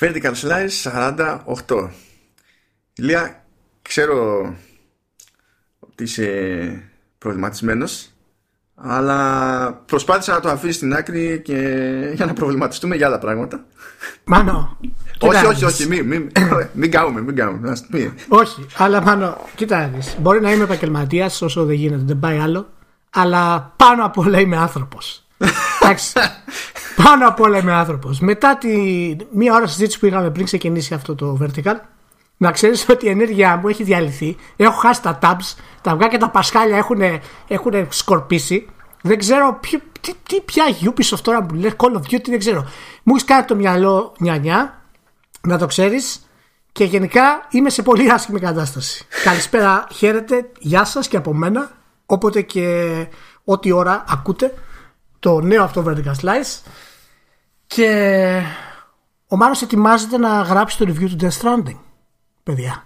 Vertical Slice 48. Ηλία, ξέρω ότι είσαι προβληματισμένος αλλά προσπάθησα να το αφήσεις στην άκρη και για να προβληματιστούμε για άλλα πράγματα. Μάνο. όχι, όχι, όχι, μην, μην, μην κάνουμε, μην κάνουμε. όχι, αλλά μάνο, κοίτα Μπορεί να είμαι επαγγελματίας όσο δεν γίνεται, δεν πάει άλλο. Αλλά πάνω απ' όλα είμαι άνθρωπος. Εντάξει. πάνω απ' όλα είμαι άνθρωπος. Μετά τη μία ώρα συζήτηση που είχαμε πριν ξεκινήσει αυτό το vertical, να ξέρεις ότι η ενέργειά μου έχει διαλυθεί. Έχω χάσει τα tabs. Τα αυγά και τα πασχάλια έχουν, έχουν σκορπίσει. Δεν ξέρω ποιο, τι, τι, ποια Ubisoft τώρα που λέει Call of Duty, δεν ξέρω. Μου έχεις κάνει το μυαλό νιά να το ξέρεις. Και γενικά είμαι σε πολύ άσχημη κατάσταση. Καλησπέρα, χαίρετε, γεια σας και από μένα. Όποτε και ό,τι ώρα ακούτε το νέο αυτό Vertical Slice. Και ο Μάνος ετοιμάζεται να γράψει το review του Death Stranding παιδιά.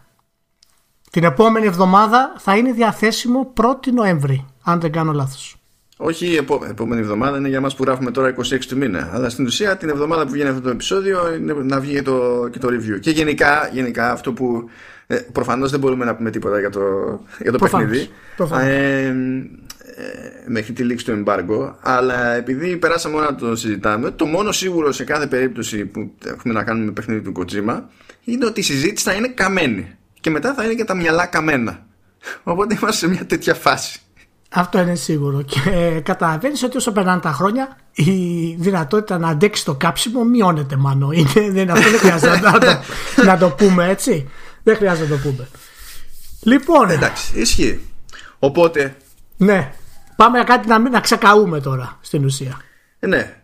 Την επόμενη εβδομάδα θα είναι διαθέσιμο 1η Νοέμβρη, αν δεν κάνω λάθος. Όχι η επό... επόμενη εβδομάδα είναι για μας που γράφουμε τώρα 26 του μήνα. Αλλά στην ουσία την εβδομάδα που βγαίνει αυτό το επεισόδιο είναι να βγει το, και το review. Και γενικά, γενικά αυτό που. Ε, προφανώς δεν μπορούμε να πούμε τίποτα για το, για το παιχνίδι. Ε, ε, μέχρι τη λήξη του embargo. Αλλά επειδή περάσαμε όλα να το συζητάμε, το μόνο σίγουρο σε κάθε περίπτωση που έχουμε να κάνουμε παιχνίδι του Kojima είναι ότι η συζήτηση θα είναι καμένη. Και μετά θα είναι και τα μυαλά καμένα. Οπότε είμαστε σε μια τέτοια φάση. Αυτό είναι σίγουρο. Και καταλαβαίνεις ότι όσο περνάνε τα χρόνια, η δυνατότητα να αντέξει το κάψιμο μειώνεται μάλλον. Είναι, δεν, αυτό δεν χρειάζεται να, το, να το πούμε έτσι. Δεν χρειάζεται να το πούμε. Λοιπόν. Εντάξει, ισχύει. Οπότε. Ναι. Πάμε για κάτι να, να ξεκαούμε τώρα στην ουσία. Ε, ναι.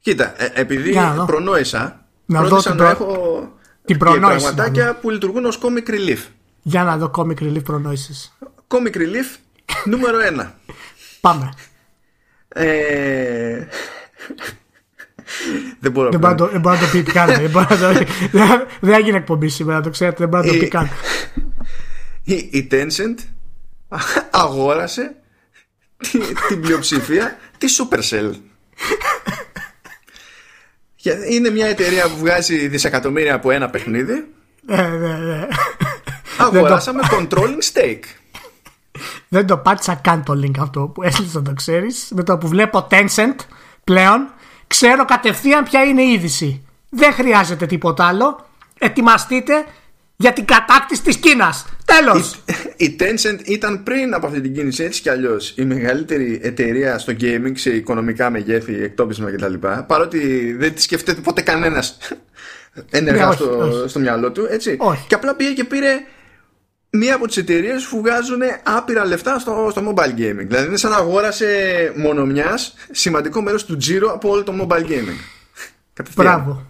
Κοίτα, ε, επειδή προνόησα. Να δω να έχω την προνόηση. Και πραγματάκια που λειτουργούν ως comic relief. Για να δω comic relief προνόησει. Comic relief νούμερο 1. Πάμε. Ε... Δεν μπορώ δεν, να το, δεν μπορεί να το πει καν. δεν έγινε εκπομπή σήμερα, το ξέρετε. Δεν μπορεί να το πει καν. Η, η Tencent αγόρασε την πλειοψηφία της Supercell. Είναι μια εταιρεία που βγάζει δισεκατομμύρια από ένα παιχνίδι. Ναι, ναι, ναι. Αγοράσαμε controlling stake. Δεν το πάτησα καν το link αυτό που έστειλες να το ξέρεις. Με το που βλέπω Tencent πλέον, ξέρω κατευθείαν ποια είναι η είδηση. Δεν χρειάζεται τίποτα άλλο. Ετοιμαστείτε για την κατάκτηση της Κίνας. Τέλος. Η, η Tencent ήταν πριν από αυτή την κίνηση έτσι κι αλλιώς η μεγαλύτερη εταιρεία στο gaming σε οικονομικά μεγέθη, εκτόπισμα κτλ. Παρότι δεν τη σκεφτεται ποτέ κανένας ενεργά ναι, στο, στο μυαλό του. Έτσι. Όχι. Και απλά πήγε και πήρε μία από τις εταιρείες που βγάζουν άπειρα λεφτά στο, στο mobile gaming. Δηλαδή είναι σαν να αγόρασε μόνο μιας σημαντικό μέρος του τζίρο από όλο το mobile gaming. Μπράβο.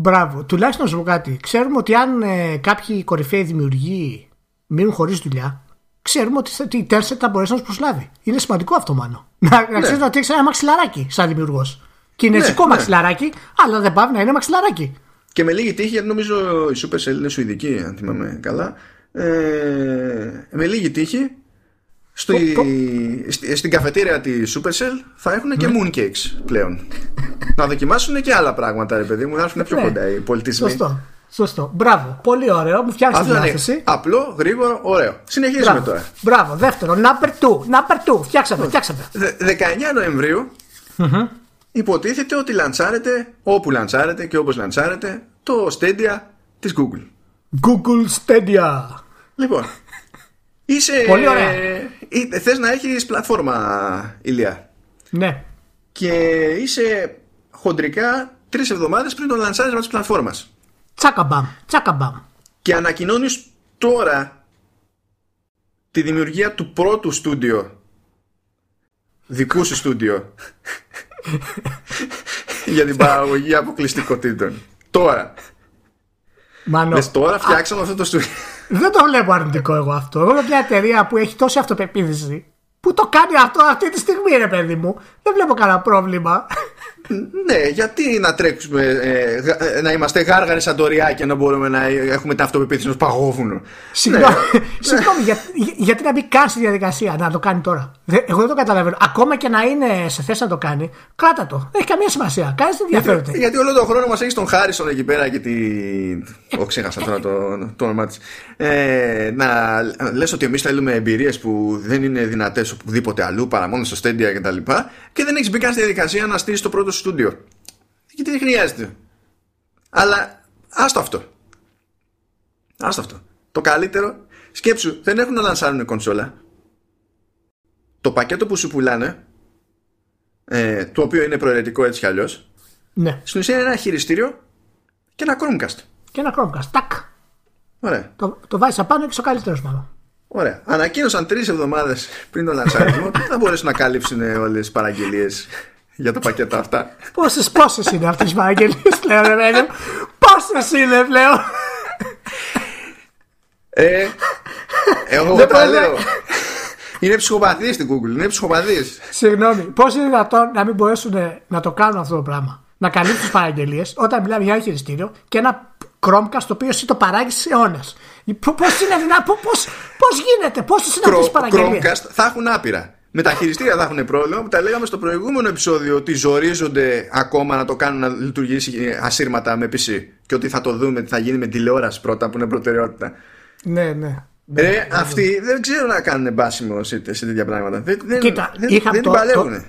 Μπράβο. Τουλάχιστον να σου πω κάτι. Ξέρουμε ότι αν ε, κάποιοι κορυφαίοι δημιουργοί μείνουν χωρίς δουλειά, ξέρουμε ότι η Tencent θα μπορέσει να τους προσλάβει. Είναι σημαντικό αυτό, μάλλον. Να, ναι. να ξέρεις ότι έχεις ένα μαξιλαράκι σαν δημιουργός. Κινέζικο ναι, ναι, μαξιλαράκι, αλλά δεν πάει να είναι μαξιλαράκι. Και με λίγη τύχη, γιατί νομίζω η Supercell είναι σουηδική, αν θυμάμαι καλά. Ε, με λίγη τύχη, στο, στην καφετήρια τη Supercell θα έχουν και ναι. mooncakes πλέον. να δοκιμάσουν και άλλα πράγματα, ρε παιδί μου, να έρθουν πιο ναι. κοντά οι πολιτισμοί. Σωστό. Σωστό. Μπράβο. Πολύ ωραίο. Μου φτιάχνει την διάθεση. Απλό, γρήγορο, ωραίο. Συνεχίζουμε Μπράβο. τώρα. Μπράβο. Δεύτερο. Number 2. Number 2. Φτιάξαμε. φτιάξαμε. 19 Νοεμβρίου mm-hmm. υποτίθεται ότι λαντσάρεται όπου λαντσάρεται και όπως λαντσάρεται το Stadia της Google. Google Stadia. Λοιπόν, Είσαι, Πολύ ωραία. Ε, θες να έχεις πλατφόρμα, Ηλία; Ναι. Και είσαι χοντρικά τρεις εβδομάδες πριν το λανσάρισμα της πλατφόρμας. Τσάκαμπαμ, τσάκαμπαμ. Και ανακοινώνεις τώρα τη δημιουργία του πρώτου στούντιο δικού σου στούντιο για την παραγωγή αποκλειστικότητων. Τώρα. Μάνο. Λες, τώρα φτιάξαμε αυτό το στούντιο. Δεν το βλέπω αρνητικό εγώ αυτό. Εγώ μια εταιρεία που έχει τόση αυτοπεποίθηση που το κάνει αυτό αυτή τη στιγμή, ρε παιδί μου. Δεν βλέπω κανένα πρόβλημα. Ναι, γιατί να τρέξουμε, ε, ε, να είμαστε γάργαροι σαν τωριά και να μπορούμε να έχουμε την αυτοπεποίθηση ενός παγόβουνου. Συγγνώμη, ναι. για, γιατί να μπει καν στη διαδικασία να το κάνει τώρα; Εγώ δεν το καταλαβαίνω. Ακόμα και να είναι σε θέση να το κάνει, κράτα το. Δεν έχει καμία σημασία. Κάνει δεν ενδιαφέρεται. Γιατί, γιατί όλο τον χρόνο μας έχει τον Χάρισον εκεί πέρα και τη. Όχι, ξέχασα τώρα το, το όνομά της. Ε, να λες ότι εμείς θέλουμε εμπειρίες που δεν είναι δυνατές οπουδήποτε αλλού παρά μόνο στο Stadia κτλ. Και, και δεν έχεις μπει καν στη διαδικασία να στείλεις το πρώτο στούντιο. Γιατί δεν χρειάζεται. Αλλά άστο αυτό. Άστο αυτό. Το καλύτερο, σκέψου, δεν έχουν να λανσάρουν κονσόλα. Το πακέτο που σου πουλάνε, ε, το οποίο είναι προαιρετικό έτσι κι αλλιώς, ναι. στην ουσία είναι ένα χειριστήριο και ένα Chromecast. Και ένα Chromecast. Τάκ. Ωραία. Το, το βάζεις απάνω και στο καλύτερος μάλλον. Ωραία. Ανακοίνωσαν τρεις εβδομάδες πριν τον λανσάρισμα ότι θα μπορέσουν να καλύψουν όλες τις παραγγελίες για το πακέτο αυτά. Πόσες πόσες είναι αυτές οι παραγγελίε πλέον, ρε Πόσες είναι πλέον. Ε, εγώ τα λέω. Είναι ψυχοπαθής στην Google, είναι ψυχοπαθής. Συγγνώμη, πώς είναι δυνατόν να μην μπορέσουν να το κάνουν αυτό το πράγμα; Να καλύψουν τις παραγγελίες όταν μιλάμε για ένα χειριστήριο και ένα Chromecast το οποίο εσύ το παράγεις σε αιώνε. Πώς είναι δυνατόν, πώς γίνεται, πόσες είναι αυτές τι παραγγελίες; Chromecast θα έχουν άπειρα. Με τα χειριστήρια θα έχουν πρόβλημα που τα λέγαμε στο προηγούμενο επεισόδιο ότι ζορίζονται ακόμα να το κάνουν να λειτουργήσει ασύρματα με PC. Και ότι θα το δούμε, τι θα γίνει με τηλεόραση πρώτα που είναι προτεραιότητα. Ναι, ναι. Ε, ναι, αυτοί δεν ξέρουν να κάνουν μπάσιμο σε, σε τέτοια πράγματα. Δεν, Κοίτα, δεν, δεν το, παλεύουν.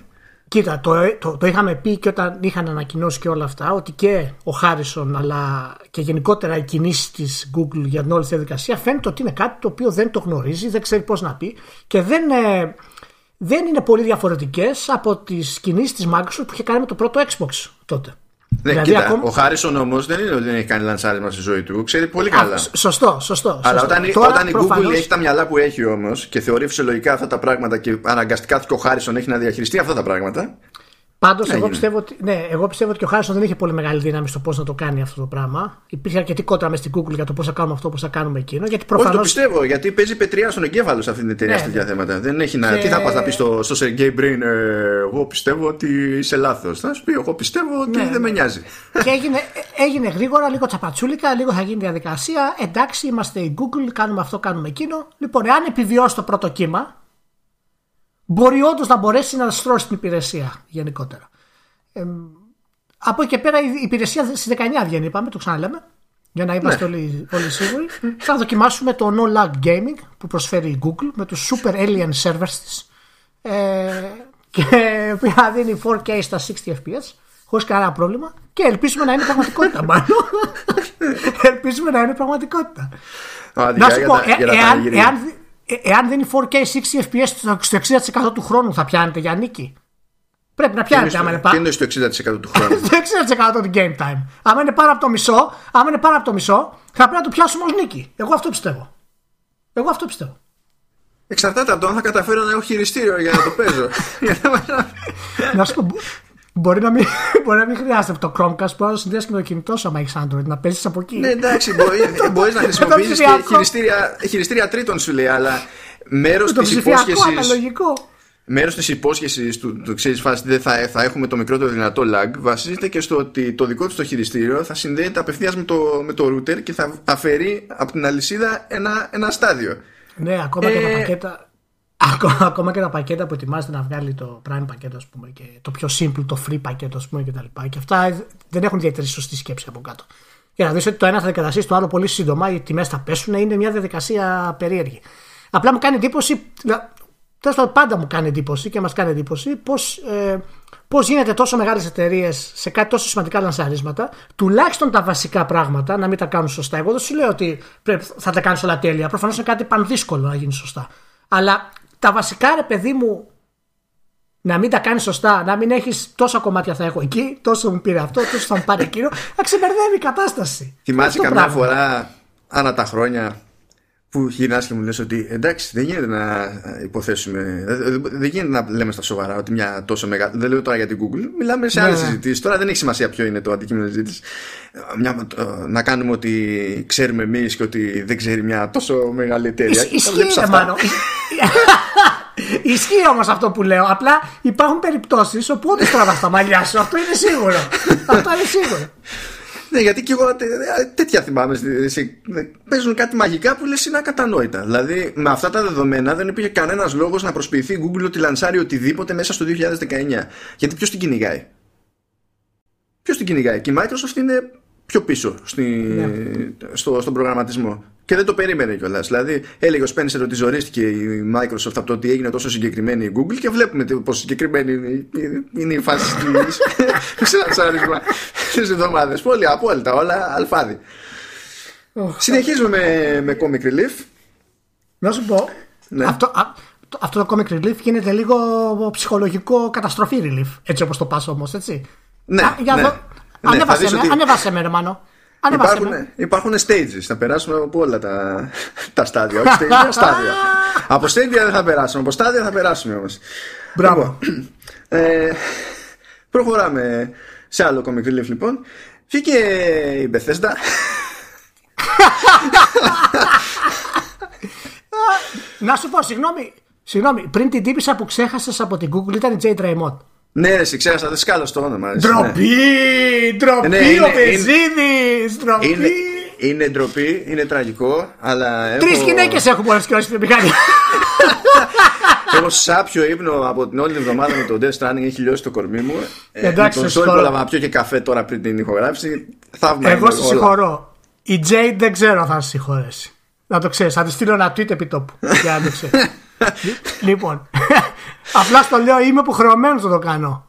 κοίτα, το, το, το, είχαμε πει και όταν είχαν ανακοινώσει και όλα αυτά ότι και ο Χάρισον αλλά και γενικότερα οι κινήσεις της Google για την όλη τη διαδικασία φαίνεται ότι είναι κάτι το οποίο δεν το γνωρίζει, δεν ξέρει πώς να πει και δεν, ε, δεν είναι πολύ διαφορετικές από τις κινήσεις της Microsoft που είχε κάνει με το πρώτο Xbox τότε. Ναι, δηλαδή, κοίτα, ακόμα... Ο Χάρισον όμως δεν είναι ότι δεν έχει κάνει λανσάρισμα στη ζωή του. Ξέρει πολύ καλά. Α, σωστό, σωστό. Αλλά όταν, όταν η Google έχει τα μυαλά που έχει όμως και θεωρεί φυσιολογικά αυτά τα πράγματα και αναγκαστικά και ο Χάρισον έχει να διαχειριστεί αυτά τα πράγματα. Πάντως, εγώ, πιστεύω ότι, ναι, εγώ πιστεύω ότι και ο Χάρισον δεν είχε πολύ μεγάλη δύναμη στο πώς να το κάνει αυτό το πράγμα. Υπήρχε αρκετή κότρα μες στην Google για το πώς θα κάνουμε αυτό, πώς θα κάνουμε εκείνο. Γιατί προφανώς... Όχι, το πιστεύω, γιατί παίζει πετριά στον εγκέφαλο σε αυτή την εταιρεία ναι, τέτοια ναι. θέματα. Δεν έχει να... Και... Τι θα πας να πεις στο, στο Sergey Brin, ε, Εγώ πιστεύω ότι είσαι λάθος. Θα σου πει, Εγώ πιστεύω ότι ναι, δεν με νοιάζει. Και έγινε, έγινε γρήγορα, λίγο τσαπατσούλικα, λίγο θα γίνει διαδικασία. Εντάξει, είμαστε η Google, κάνουμε αυτό, κάνουμε εκείνο. Λοιπόν, αν επιβιώσει το πρώτο κύμα, μπορεί όντως να μπορέσει να στρώσει την υπηρεσία γενικότερα. Ε, από εκεί και πέρα η υπηρεσία στι 19 βγαίνει, είπαμε, το ξαναλέμε. Για να είμαστε ναι. όλοι, όλοι σίγουροι. Θα δοκιμάσουμε το No Lag Gaming που προσφέρει η Google με τους Super Alien Servers της ε, και που δίνει 4K στα 60 FPS χωρίς κανένα πρόβλημα και ελπίζουμε να είναι πραγματικότητα μάλλον. ελπίζουμε να είναι πραγματικότητα. να σου πω, ε, εάν, εάν, εάν δίνει 4K 60 FPS στο 60% του χρόνου θα πιάνετε για νίκη. Πρέπει να πιάνετε άμα είναι πάνω. Τι είναι στο 60% του χρόνου. το 60% του game time. Άμα είναι πάνω από το μισό, άμα είναι πάνω από το μισό, θα πρέπει να το πιάσουμε ως νίκη. Εγώ αυτό πιστεύω. Εγώ αυτό πιστεύω. Εξαρτάται από το αν θα καταφέρω να έχω χειριστήριο για να το παίζω. να σου πω, Μπορεί να, μην, μπορεί να μην χρειάζεται το Chromecast που να συνδυάσει και με το κινητό σου άμα έχεις Android, να παίζεις από εκεί. Ναι, εντάξει, μπορεί να χρησιμοποιήσεις και χειριστήρια, χειριστήρια τρίτων σου λέει, αλλά μέρος της υπόσχεση μέρος της υπόσχεσης του, του ξέρεις φάση δεν θα, θα έχουμε το μικρότερο δυνατό lag βασίζεται και στο ότι το δικό του το χειριστήριο θα συνδέεται απευθείας με το, με το router και θα αφαιρεί από την αλυσίδα ένα, ένα στάδιο. Ναι, ακόμα και τα ε, πακέτα. Ακόμα, ακόμα και τα πακέτα που ετοιμάζεται να βγάλει το Prime πακέτο, ας πούμε, και το πιο simple, το free πακέτο, ας πούμε, και τα λοιπά. Και αυτά δεν έχουν ιδιαίτερη σωστή σκέψη από κάτω. Για να δεις ότι το ένα θα δικαταστήσει το άλλο πολύ σύντομα, οι τιμές θα πέσουν, είναι μια διαδικασία περίεργη. Απλά μου κάνει εντύπωση, Τέλος πάντων, πάντα μου κάνει εντύπωση και μας κάνει εντύπωση πώς ε, πώς γίνεται τόσο μεγάλες εταιρείες σε κάτι τόσο σημαντικά λανσαρίσματα, τουλάχιστον τα βασικά πράγματα να μην τα κάνουν σωστά. Εγώ δεν σου λέω ότι πρέπει, θα τα κάνεις όλα τέλεια. Προφανώς είναι κάτι πανδύσκολο να γίνει σωστά. Αλλά τα βασικά, ρε παιδί μου, να μην τα κάνεις σωστά, να μην έχεις τόσα κομμάτια θα έχω εκεί, τόσο μου πήρε αυτό, τόσο θα μου πάρει εκείνο, θα ξεμπερδεύει η κατάσταση. Θυμάσαι καμιά φορά, ανά τα χρόνια, που γυρνάς και μου λες ότι εντάξει δεν γίνεται να υποθέσουμε δεν γίνεται να λέμε στα σοβαρά ότι μια τόσο μεγάλη δεν λέω τώρα για την Google μιλάμε σε ναι. άλλες συζητήσεις. Τώρα δεν έχει σημασία ποιο είναι το αντικείμενο της συζήτησης. Μια, να κάνουμε ότι ξέρουμε εμείς και ότι δεν ξέρει μια τόσο μεγάλη εταιρεία. Ισχύει μάλλον Ισχύει όμως αυτό που λέω. Απλά υπάρχουν περιπτώσεις όπου όντως τραβά τα μαλλιά σου. Αυτό είναι σίγουρο. αυτό είναι σίγουρο. Ναι, γιατί και εγώ τέτοια θυμάμαι. Παίζουν κάτι μαγικά που λες είναι ακατανόητα. Δηλαδή, με αυτά τα δεδομένα δεν υπήρχε κανένας λόγος να προσποιηθεί η Google ότι λανσάρει οτιδήποτε μέσα στο 2019. Γιατί ποιος την κυνηγάει; Ποιος την κυνηγάει; Και η Microsoft είναι πιο πίσω στη, ναι. στο, στον προγραμματισμό. Και δεν το περίμενε κιόλας. Δηλαδή, έλεγε ο Spencer ότι ζορίστηκε η Microsoft από το ότι έγινε τόσο συγκεκριμένη η Google και βλέπουμε πόσο συγκεκριμένη είναι η φάση τη ξελατσάρισμα τις εβδομάδες. Πολύ απόλυτα, όλα αλφάδι. Συνεχίζουμε με, με Comic Relief. Να σου πω. Ναι. Αυτό, αυτό το Comic Relief γίνεται λίγο ψυχολογικό καταστροφή relief. Έτσι όπως το πας όμως, έτσι. Ναι, για ναι. Δω... Ναι, ανέβασε, με, ότι... ανέβασε με, Ρωμανό. Υπάρχουν, υπάρχουν stages. Θα περάσουμε από όλα τα, τα στάδια. Όχι stages, στάδια. από στάδια δεν θα περάσουμε. Από στάδια θα περάσουμε όμως. Μπράβο. Λοιπόν, ε, προχωράμε σε άλλο comic relief λοιπόν. Βγήκε η Bethesda. Να σου πω, συγγνώμη, συγγνώμη, πριν την τύπησα που ξέχασες από την Google ήταν η Jade Raymond. Ναι, εσύ ξέχασα, δεν σκάλω το όνομα. Ντροπή! Ναι. Ντροπή ναι, ο Πεζίδη! Ντροπή! Είναι, είναι ντροπή, είναι τραγικό, αλλά. Έχω... Τρεις γυναίκες έχω πολλέ και στη μηχανή. Έχω σάπιο ύπνο από την όλη την εβδομάδα με τον Death Stranding, έχει λιώσει το κορμί μου. Ε, Εντάξει, τον Σόλ πρόλαβα να πιω και καφέ τώρα πριν την ηχογράφηση. Θαύμα Εγώ σε συγχωρώ. Η Jade δεν ξέρω αν θα σε συγχωρέσει. Να το ξέρεις, θα της στείλω ένα tweet επί τόπου. Για να το ξέρεις. λοιπόν, απλά στο λέω είμαι υποχρεωμένος να το κάνω.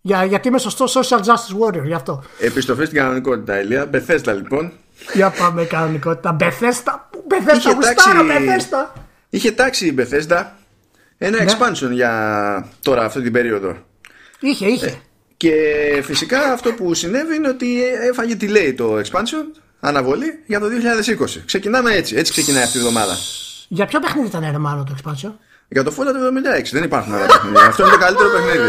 Για, γιατί είμαι σωστός social justice warrior, γι' αυτό. Επιστροφή στην κανονικότητα, Ηλία. Μπεθέστα λοιπόν. Για πάμε κανονικότητα. Μπεθέστα. Μπεθέστα, γουστάρω, Μπεθέστα. Είχε τάξει η Μπεθέστα ένα ναι. expansion για τώρα αυτή την περίοδο. Είχε, είχε. Ε, και φυσικά αυτό που συνέβη είναι ότι έφαγε τι λέει το expansion, αναβολή για το 2020. Ξεκινάμε έτσι. Έτσι ξεκινάει αυτή η εβδομάδα. Για ποιο παιχνίδι ήταν ρε μάλλον το expansion? Για το Fallout 76. Δεν υπάρχουν άλλα παιχνίδια. Αυτό είναι το καλύτερο παιχνίδι.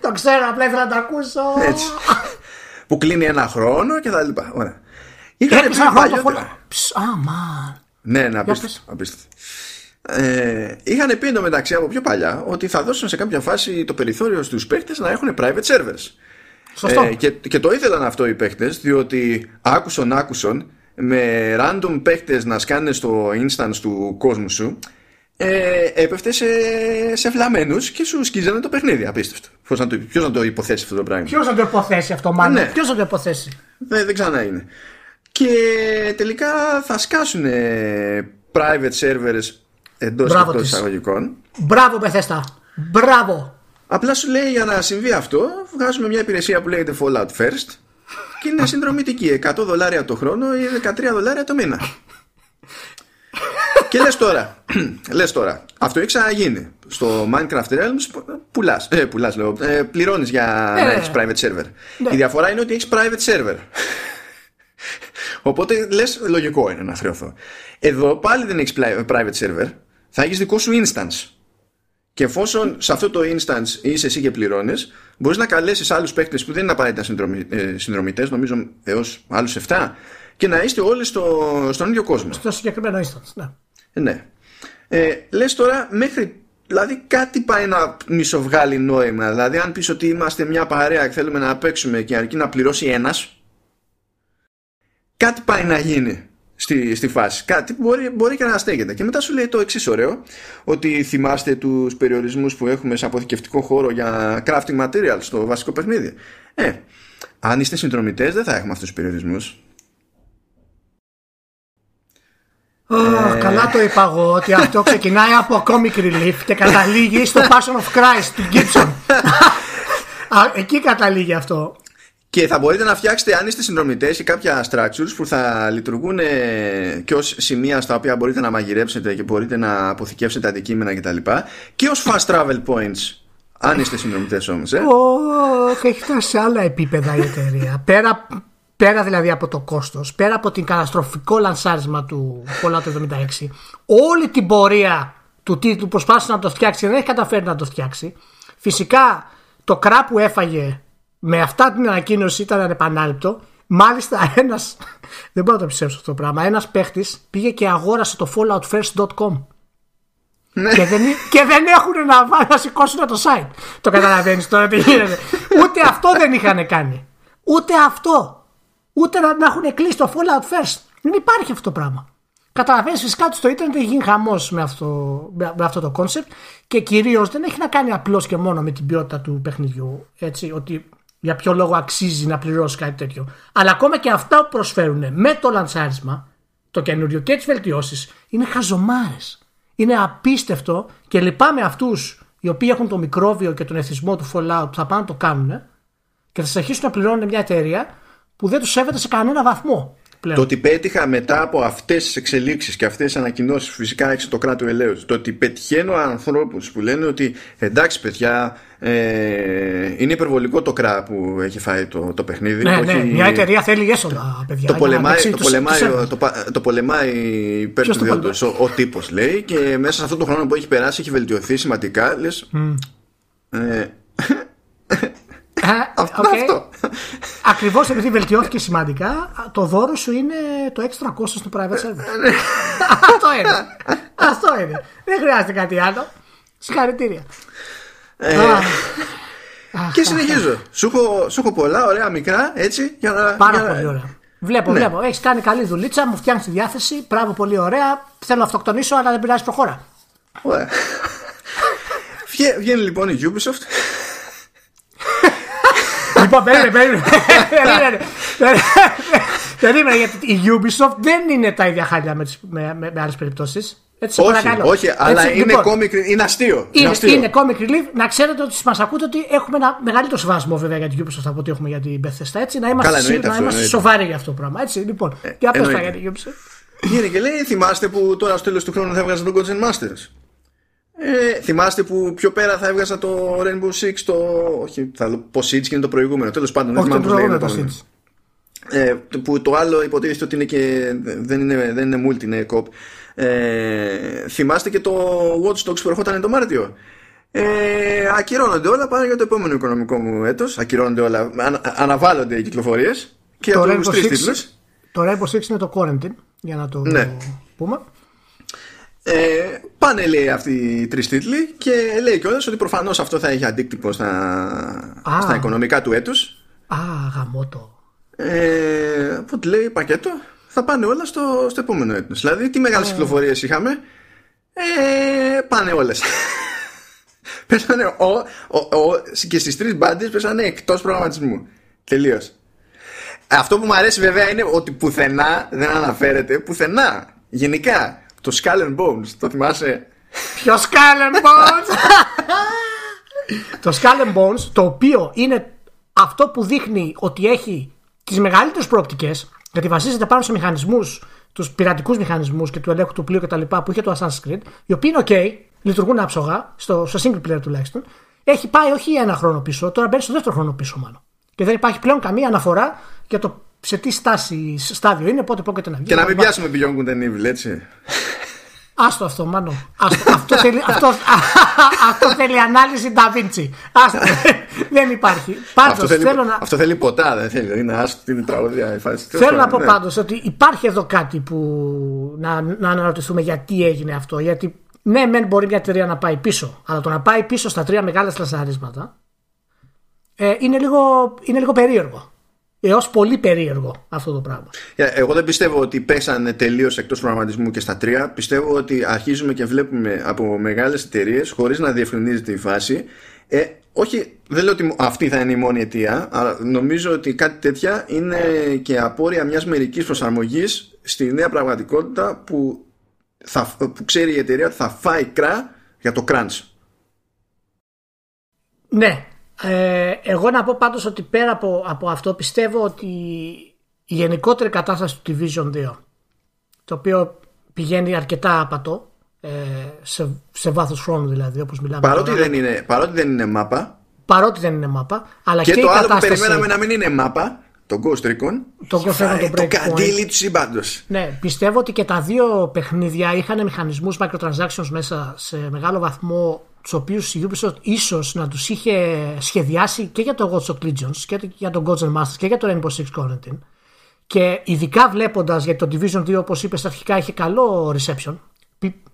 το ξέρω, απλά ήθελα να το ακούσω. Έτσι. που κλείνει ένα χρόνο και τα λοιπά. Ωραία. Είχαν πει ένα χρόνο το Fallout; Α, μα. Ναι, ναι, απίστευτο. Ε, είχαν πει εντωμεταξύ από πιο παλιά ότι θα δώσουν σε κάποια φάση το περιθώριο στους παίχτες να έχουν private servers. Σωστό. Ε, και, και το ήθελαν αυτό οι παίχτες διότι άκουσον άκουσον με random παίχτες να σκάνε στο instance του κόσμου σου ε, έπεφτε σε, σε φλαμένους και σου σκίζανε το παιχνίδι. Απίστευτο. Ποιος να, το, ποιος να το υποθέσει αυτό το πράγμα; Ποιος να το υποθέσει αυτό μάλλον; Ναι. Ποιος να το υποθέσει; Δεν, δεν ξανά είναι. Και τελικά θα σκάσουν private servers εντός και εκτός εισαγωγικών. Μπράβο, Πεθέστα. Μπράβο. Απλά σου λέει για να συμβεί αυτό, βγάζουμε μια υπηρεσία που λέγεται Fallout First και είναι συνδρομητική. 100 δολάρια το χρόνο ή 13 δολάρια το μήνα. Και λες τώρα, λες τώρα, αυτό έχει ξαναγίνει. Στο Minecraft Realms πουλάς, ε, πουλάς λέω, ε, πληρώνεις για ε, να έχεις private server. Ναι. Η διαφορά είναι ότι έχεις private server. Οπότε λες λογικό είναι να χρεωθώ. Εδώ πάλι δεν έχεις private server, θα έχεις δικό σου instance. Και εφόσον σε αυτό το instance είσαι εσύ και πληρώνεις, μπορείς να καλέσεις άλλους παίκτες που δεν είναι απαραίτητα συνδρομητές, νομίζω έως άλλους 7, και να είστε όλοι στο, στον ίδιο κόσμο. Στο συγκεκριμένο instance, ναι. Ε, ναι. Ε, Λες τώρα, μέχρι. Δηλαδή κάτι πάει να μισοβγάλει νόημα. Δηλαδή, αν πεις ότι είμαστε μια παρέα και θέλουμε να παίξουμε και αρκεί να πληρώσει ένας, κάτι πάει να γίνει στη, στη φάση. Κάτι που μπορεί, μπορεί και να στέκεται. Και μετά σου λέει το εξής ωραίο, ότι θυμάστε τους περιορισμούς που έχουμε σε αποθηκευτικό χώρο για crafting materials στο βασικό παιχνίδι. Ε, αν είστε συνδρομητές, δεν θα έχουμε αυτούς τους περιορισμούς. Oh, ε... Καλά το είπα εγώ ότι αυτό ξεκινάει από comic relief και καταλήγει στο Passion of Christ του Gibson. Εκεί καταλήγει αυτό. Και θα μπορείτε να φτιάξετε, αν είστε συνδρομητές ή κάποια structures που θα λειτουργούν ε, και ως σημεία στα οποία μπορείτε να μαγειρέψετε και μπορείτε να αποθηκεύσετε αντικείμενα κτλ. Και, και ως fast travel points, αν είστε συνδρομητές όμως. Ε. Oh, έχει φτάσει σε άλλα επίπεδα η εταιρεία. Πέρα, πέρα δηλαδή από το κόστος, πέρα από την καταστροφικό λανσάρισμα του Fallout 76, όλη την πορεία του τίτλου προσπάθησε να το φτιάξει, δεν έχει καταφέρει να το φτιάξει. Φυσικά το κρά που έφαγε με αυτά την ανακοίνωση ήταν ανεπανάληπτο. Μάλιστα ένα. δεν μπορώ να το πιστέψω αυτό το πράγμα. Ένας παίχτης πήγε και αγόρασε το falloutfirst.com. Ναι. Και, δεν, και δεν έχουν να, να σηκώσουν το site. Το καταλαβαίνεις τώρα τι γίνεται. Ούτε αυτό δεν είχαν κάνει. Ούτε αυτό. Ούτε να, να έχουν κλείσει το Fallout First. Δεν υπάρχει αυτό το πράγμα. Καταλαβαίνεις φυσικά ότι στο Ιντερνετ έχει γίνει χαμός με αυτό, με αυτό το concept και κυρίως δεν έχει να κάνει απλώς και μόνο με την ποιότητα του παιχνιδιού. Έτσι, ότι για ποιο λόγο αξίζει να πληρώσει κάτι τέτοιο. Αλλά ακόμα και αυτά που προσφέρουν με το λανσάρισμα, το καινούριο και τις βελτιώσεις, είναι χαζομάρες. Είναι απίστευτο και λυπάμαι αυτούς οι οποίοι έχουν το μικρόβιο και τον εθισμό του Fallout που θα πάνε να το κάνουν και θα σα αρχίσουν να πληρώνουν μια εταιρεία που δεν τους σέβεται σε κανένα βαθμό. Πλέον. Το ότι πέτυχα μετά από αυτές τις εξελίξεις και αυτές τις ανακοινώσεις, φυσικά έξω το κράτος ελέου, το ότι πετυχαίνω ανθρώπους που λένε ότι εντάξει, παιδιά, ε, είναι υπερβολικό το κρά που έχει φάει το, το παιχνίδι. Ναι, το ναι, έχει... μια εταιρεία θέλει έσοδα, παιδιά. Το πολεμάει, για να το, παίξει πολεμάει, τους- το, πα- το πολεμάει υπέρ Ποιος του το δέοντος, ο, ο τύπος λέει και μέσα σε αυτόν τον χρόνο που έχει περάσει έχει βελτιωθεί σημαντικά λες ε, Α, αυτό, οκ. αυτό. Ακριβώς επειδή βελτιώθηκε σημαντικά, το δώρο σου είναι το έξτρα κόστος του private server. Αυτό είναι. Αυτό είναι. Δεν χρειάζεται κάτι άλλο. Συγχαρητήρια. Ε, Αχ, και συνεχίζω σου έχω, σου έχω πολλά ωραία μικρά έτσι για να, Πάρα για να- πολύ ωραία. Βλέπω, Ναι. βλέπω. Έχεις κάνει καλή δουλίτσα, μου φτιάχνεις τη διάθεση. Μπράβο, πολύ ωραία. Θέλω να αυτοκτονήσω, αλλά δεν πειράζει, προχώρα. Ωραία. Βγε- Βγαίνει λοιπόν η Ubisoft λοιπόν, περίμενε, περίμενε. Περίμενε. Περίμενε, γιατί η Ubisoft δεν είναι τα ίδια χάλια με, τις- με, με, με άλλες περιπτώσεις. Έτσι, σε όχι, παρακαλώ. όχι, αλλά Έτσι, είναι λοιπόν, comic, είναι αστείο. Είναι, αστείο. είναι comic relief. Να ξέρετε ότι μας ακούτε ότι έχουμε ένα μεγαλύτερο σεβασμό βέβαια για την Ubisoft από ό,τι έχουμε για την Bethesda. Έτσι, να είμαστε, Καλά, σι- εννοείται να αυτό, είμαστε εννοείται. σοβαροί για αυτό το πράγμα. Έτσι, λοιπόν, για πες τα εννοείται. για την Ubisoft. Βγαίνει και λέει, θυμάστε που τώρα στο τέλος του χρόνου θα έβγαζα τον Gods Masters. Ε, θυμάστε που πιο πέρα θα έβγαζα το Rainbow Six, το. Όχι, θα λέω πω Siege και είναι το προηγούμενο. Τέλος πάντων, δεν Όχι το θυμάμαι πώς προηγούμενο λέγεται το το Siege. ε, που το άλλο υποτίθεται ότι είναι και δεν είναι, δεν είναι multi, είναι cop. Ε, θυμάστε και το Watch Dogs που ερχόταν το Μάρτιο. Ε, ακυρώνονται όλα, πάνε για το επόμενο οικονομικό μου έτος. Ακυρώνονται όλα, ανα, αναβάλλονται οι κυκλοφορίες και Το για Rainbow τους τρεις Six- τίτλους. Το Rainbow Six είναι το Quarantine, για να το Ναι. πούμε. Ε, πάνε λέει αυτοί οι τρεις τίτλοι και λέει κιόλας ότι προφανώς αυτό θα έχει αντίκτυπο στα, Α. στα οικονομικά του έτους. Α, γαμώτο. Ε, οπότε λέει πακέτο θα πάνε όλα στο, στο επόμενο έτος Δηλαδή, τι μεγάλες κυκλοφορίες είχαμε; Ε, πάνε όλες. πέσανε ο, ο, ο, και στις τρεις μπάντες πέσανε εκτός προγραμματισμού. Τελείως. Αυτό που μου αρέσει βέβαια είναι ότι πουθενά δεν αναφέρεται, πουθενά. Γενικά, το Skull and Bones, το θυμάσαι; Ποιο Skull and Bones! το Skull and Bones, το οποίο είναι αυτό που δείχνει ότι έχει τις μεγαλύτερες προοπτικές, γιατί βασίζεται πάνω σε μηχανισμούς, τους πειρατικούς μηχανισμούς και του ελέγχου του πλοίου κτλ. που είχε το Assassin's Creed, οι οποίοι είναι OK, λειτουργούν άψογα, στο, στο single player τουλάχιστον. Έχει πάει όχι ένα χρόνο πίσω, τώρα μπαίνει στο δεύτερο χρόνο πίσω μάλλον. Και δεν υπάρχει πλέον καμία αναφορά για το σε τι στάση, στάδιο είναι, πότε πρόκειται να βγει. Και να μην κτλ. πιάσουμε Beyond Good and Evil, έτσι. Άστο αυτό, μάνο. Άστο. αυτό, θέλει, αυτό, αυτό θέλει ανάλυση Da Vinci. Άστο. δεν υπάρχει. Πάντως αυτό, θέλει, θέλω να, αυτό θέλει ποτά, δεν θέλει. Είναι άστο, είναι τραγωδία. η φάση. θέλω να πω Ναι. πάντως ότι υπάρχει εδώ κάτι που να, να αναρωτηθούμε γιατί έγινε αυτό. Γιατί ναι, μεν μπορεί μια εταιρεία να πάει πίσω, αλλά το να πάει πίσω στα τρία μεγάλα λασαρίσματα ε, είναι, λίγο, είναι λίγο περίεργο. Έως πολύ περίεργο αυτό το πράγμα. Ε, Εγώ δεν πιστεύω ότι πέσανε τελείως εκτός προγραμματισμού και στα τρία. Πιστεύω ότι αρχίζουμε και βλέπουμε από μεγάλες εταιρείες, χωρίς να διευκρινίζεται η φάση. Ε, όχι, δεν λέω ότι αυτή θα είναι η μόνη αιτία, αλλά νομίζω ότι κάτι τέτοια είναι και απόρρια μιας μερικής προσαρμογής στη νέα πραγματικότητα που, θα, που ξέρει η εταιρεία ότι θα φάει κρά για το crunch. Ναι. Ε, εγώ να πω πάντως ότι πέρα από, από αυτό πιστεύω ότι η γενικότερη κατάσταση του Division 2 το οποίο πηγαίνει αρκετά άπατο ε, σε, σε βάθος χρόνου δηλαδή όπως μιλάμε Παρότι τώρα. δεν, είναι, παρότι δεν είναι μάπα, παρότι δεν είναι μάπα αλλά και, και, το η άλλο που κατάσταση περιμέναμε να μην είναι μάπα, το Ghost Recon, Το έχει Ghost Recon, φάει το το Breakpoint. καντήλι του σύμπαντο. Ναι, πιστεύω ότι και τα δύο παιχνίδια είχαν μηχανισμούς microtransactions μέσα σε μεγάλο βαθμό τους οποίους η Ubisoft ίσως να τους είχε σχεδιάσει και για το Ghost of Legions και για το Gods and Masters και για το Rainbow Six Quarantine. Και ειδικά βλέποντας γιατί το Division 2, όπως είπες, αρχικά είχε καλό reception. πι-